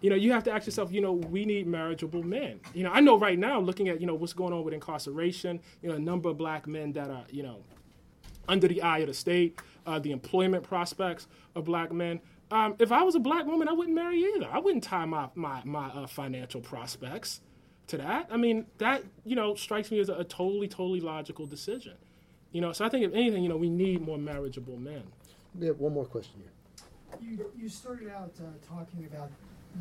You know, you have to ask yourself, you know, we need marriageable men. You know, I know right now, looking at, you know, what's going on with incarceration, you know, a number of black men that are, you know, under the eye of the state, uh, the employment prospects of black men. Um, if I was a black woman, I wouldn't marry either. I wouldn't tie my, my, my uh, financial prospects to that. I mean, that, you know, strikes me as a, a totally, totally logical decision. You know, so I think if anything, you know, we need more marriageable men. We have one more question here. You, you started out uh, talking about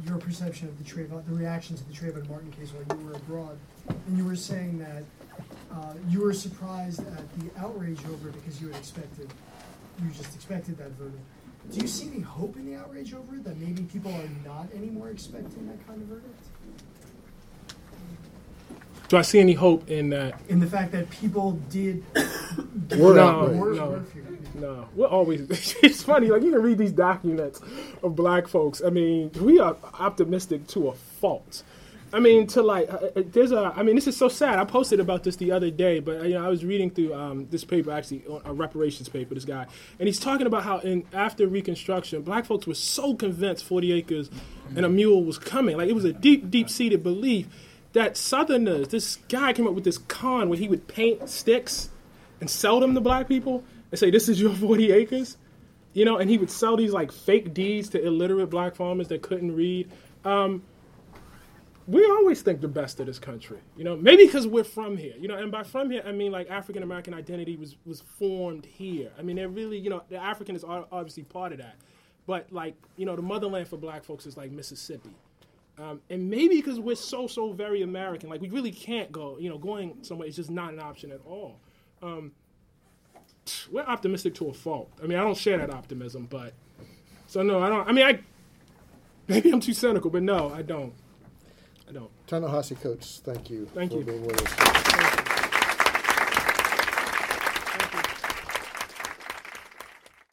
your perception of the Trayvon, the reaction to the Trayvon Martin case while you were abroad, and you were saying that uh, you were surprised at the outrage over it because you had expected, you just expected that verdict. Do you see any hope in the outrage over it that maybe people are not anymore expecting that kind of verdict? Do I see any hope in that? In the fact that people did. No, no, no. We're always. It's funny. Like you can read these documents of black folks. I mean, we are optimistic to a fault. I mean, to like, uh, uh, there's a. I mean, this is so sad. I posted about this the other day, but uh, you know, I was reading through um, this paper, actually, a reparations paper. This guy, and he's talking about how in after Reconstruction, black folks were so convinced 40 acres and a mule was coming. Like it was a deep, deep seated belief that Southerners, this guy came up with this con where he would paint sticks and sell them to black people and say, "This is your 40 acres," you know, and he would sell these like fake deeds to illiterate black farmers that couldn't read. Um, we always think the best of this country, you know, maybe because we're from here, you know, and by from here I mean like African American identity was was formed here. I mean, they're really, you know, the African is obviously part of that, but like, you know, the motherland for black folks is like Mississippi. Um, and maybe because we're so so very American, like we really can't go. You know, going somewhere is just not an option at all. Um, we're optimistic to a fault. I mean, I don't share that optimism, but so no, I don't. I mean, I maybe I'm too cynical, but no, I don't. I don't. Ta-Nehisi Coates, thank you thank for you. being with us.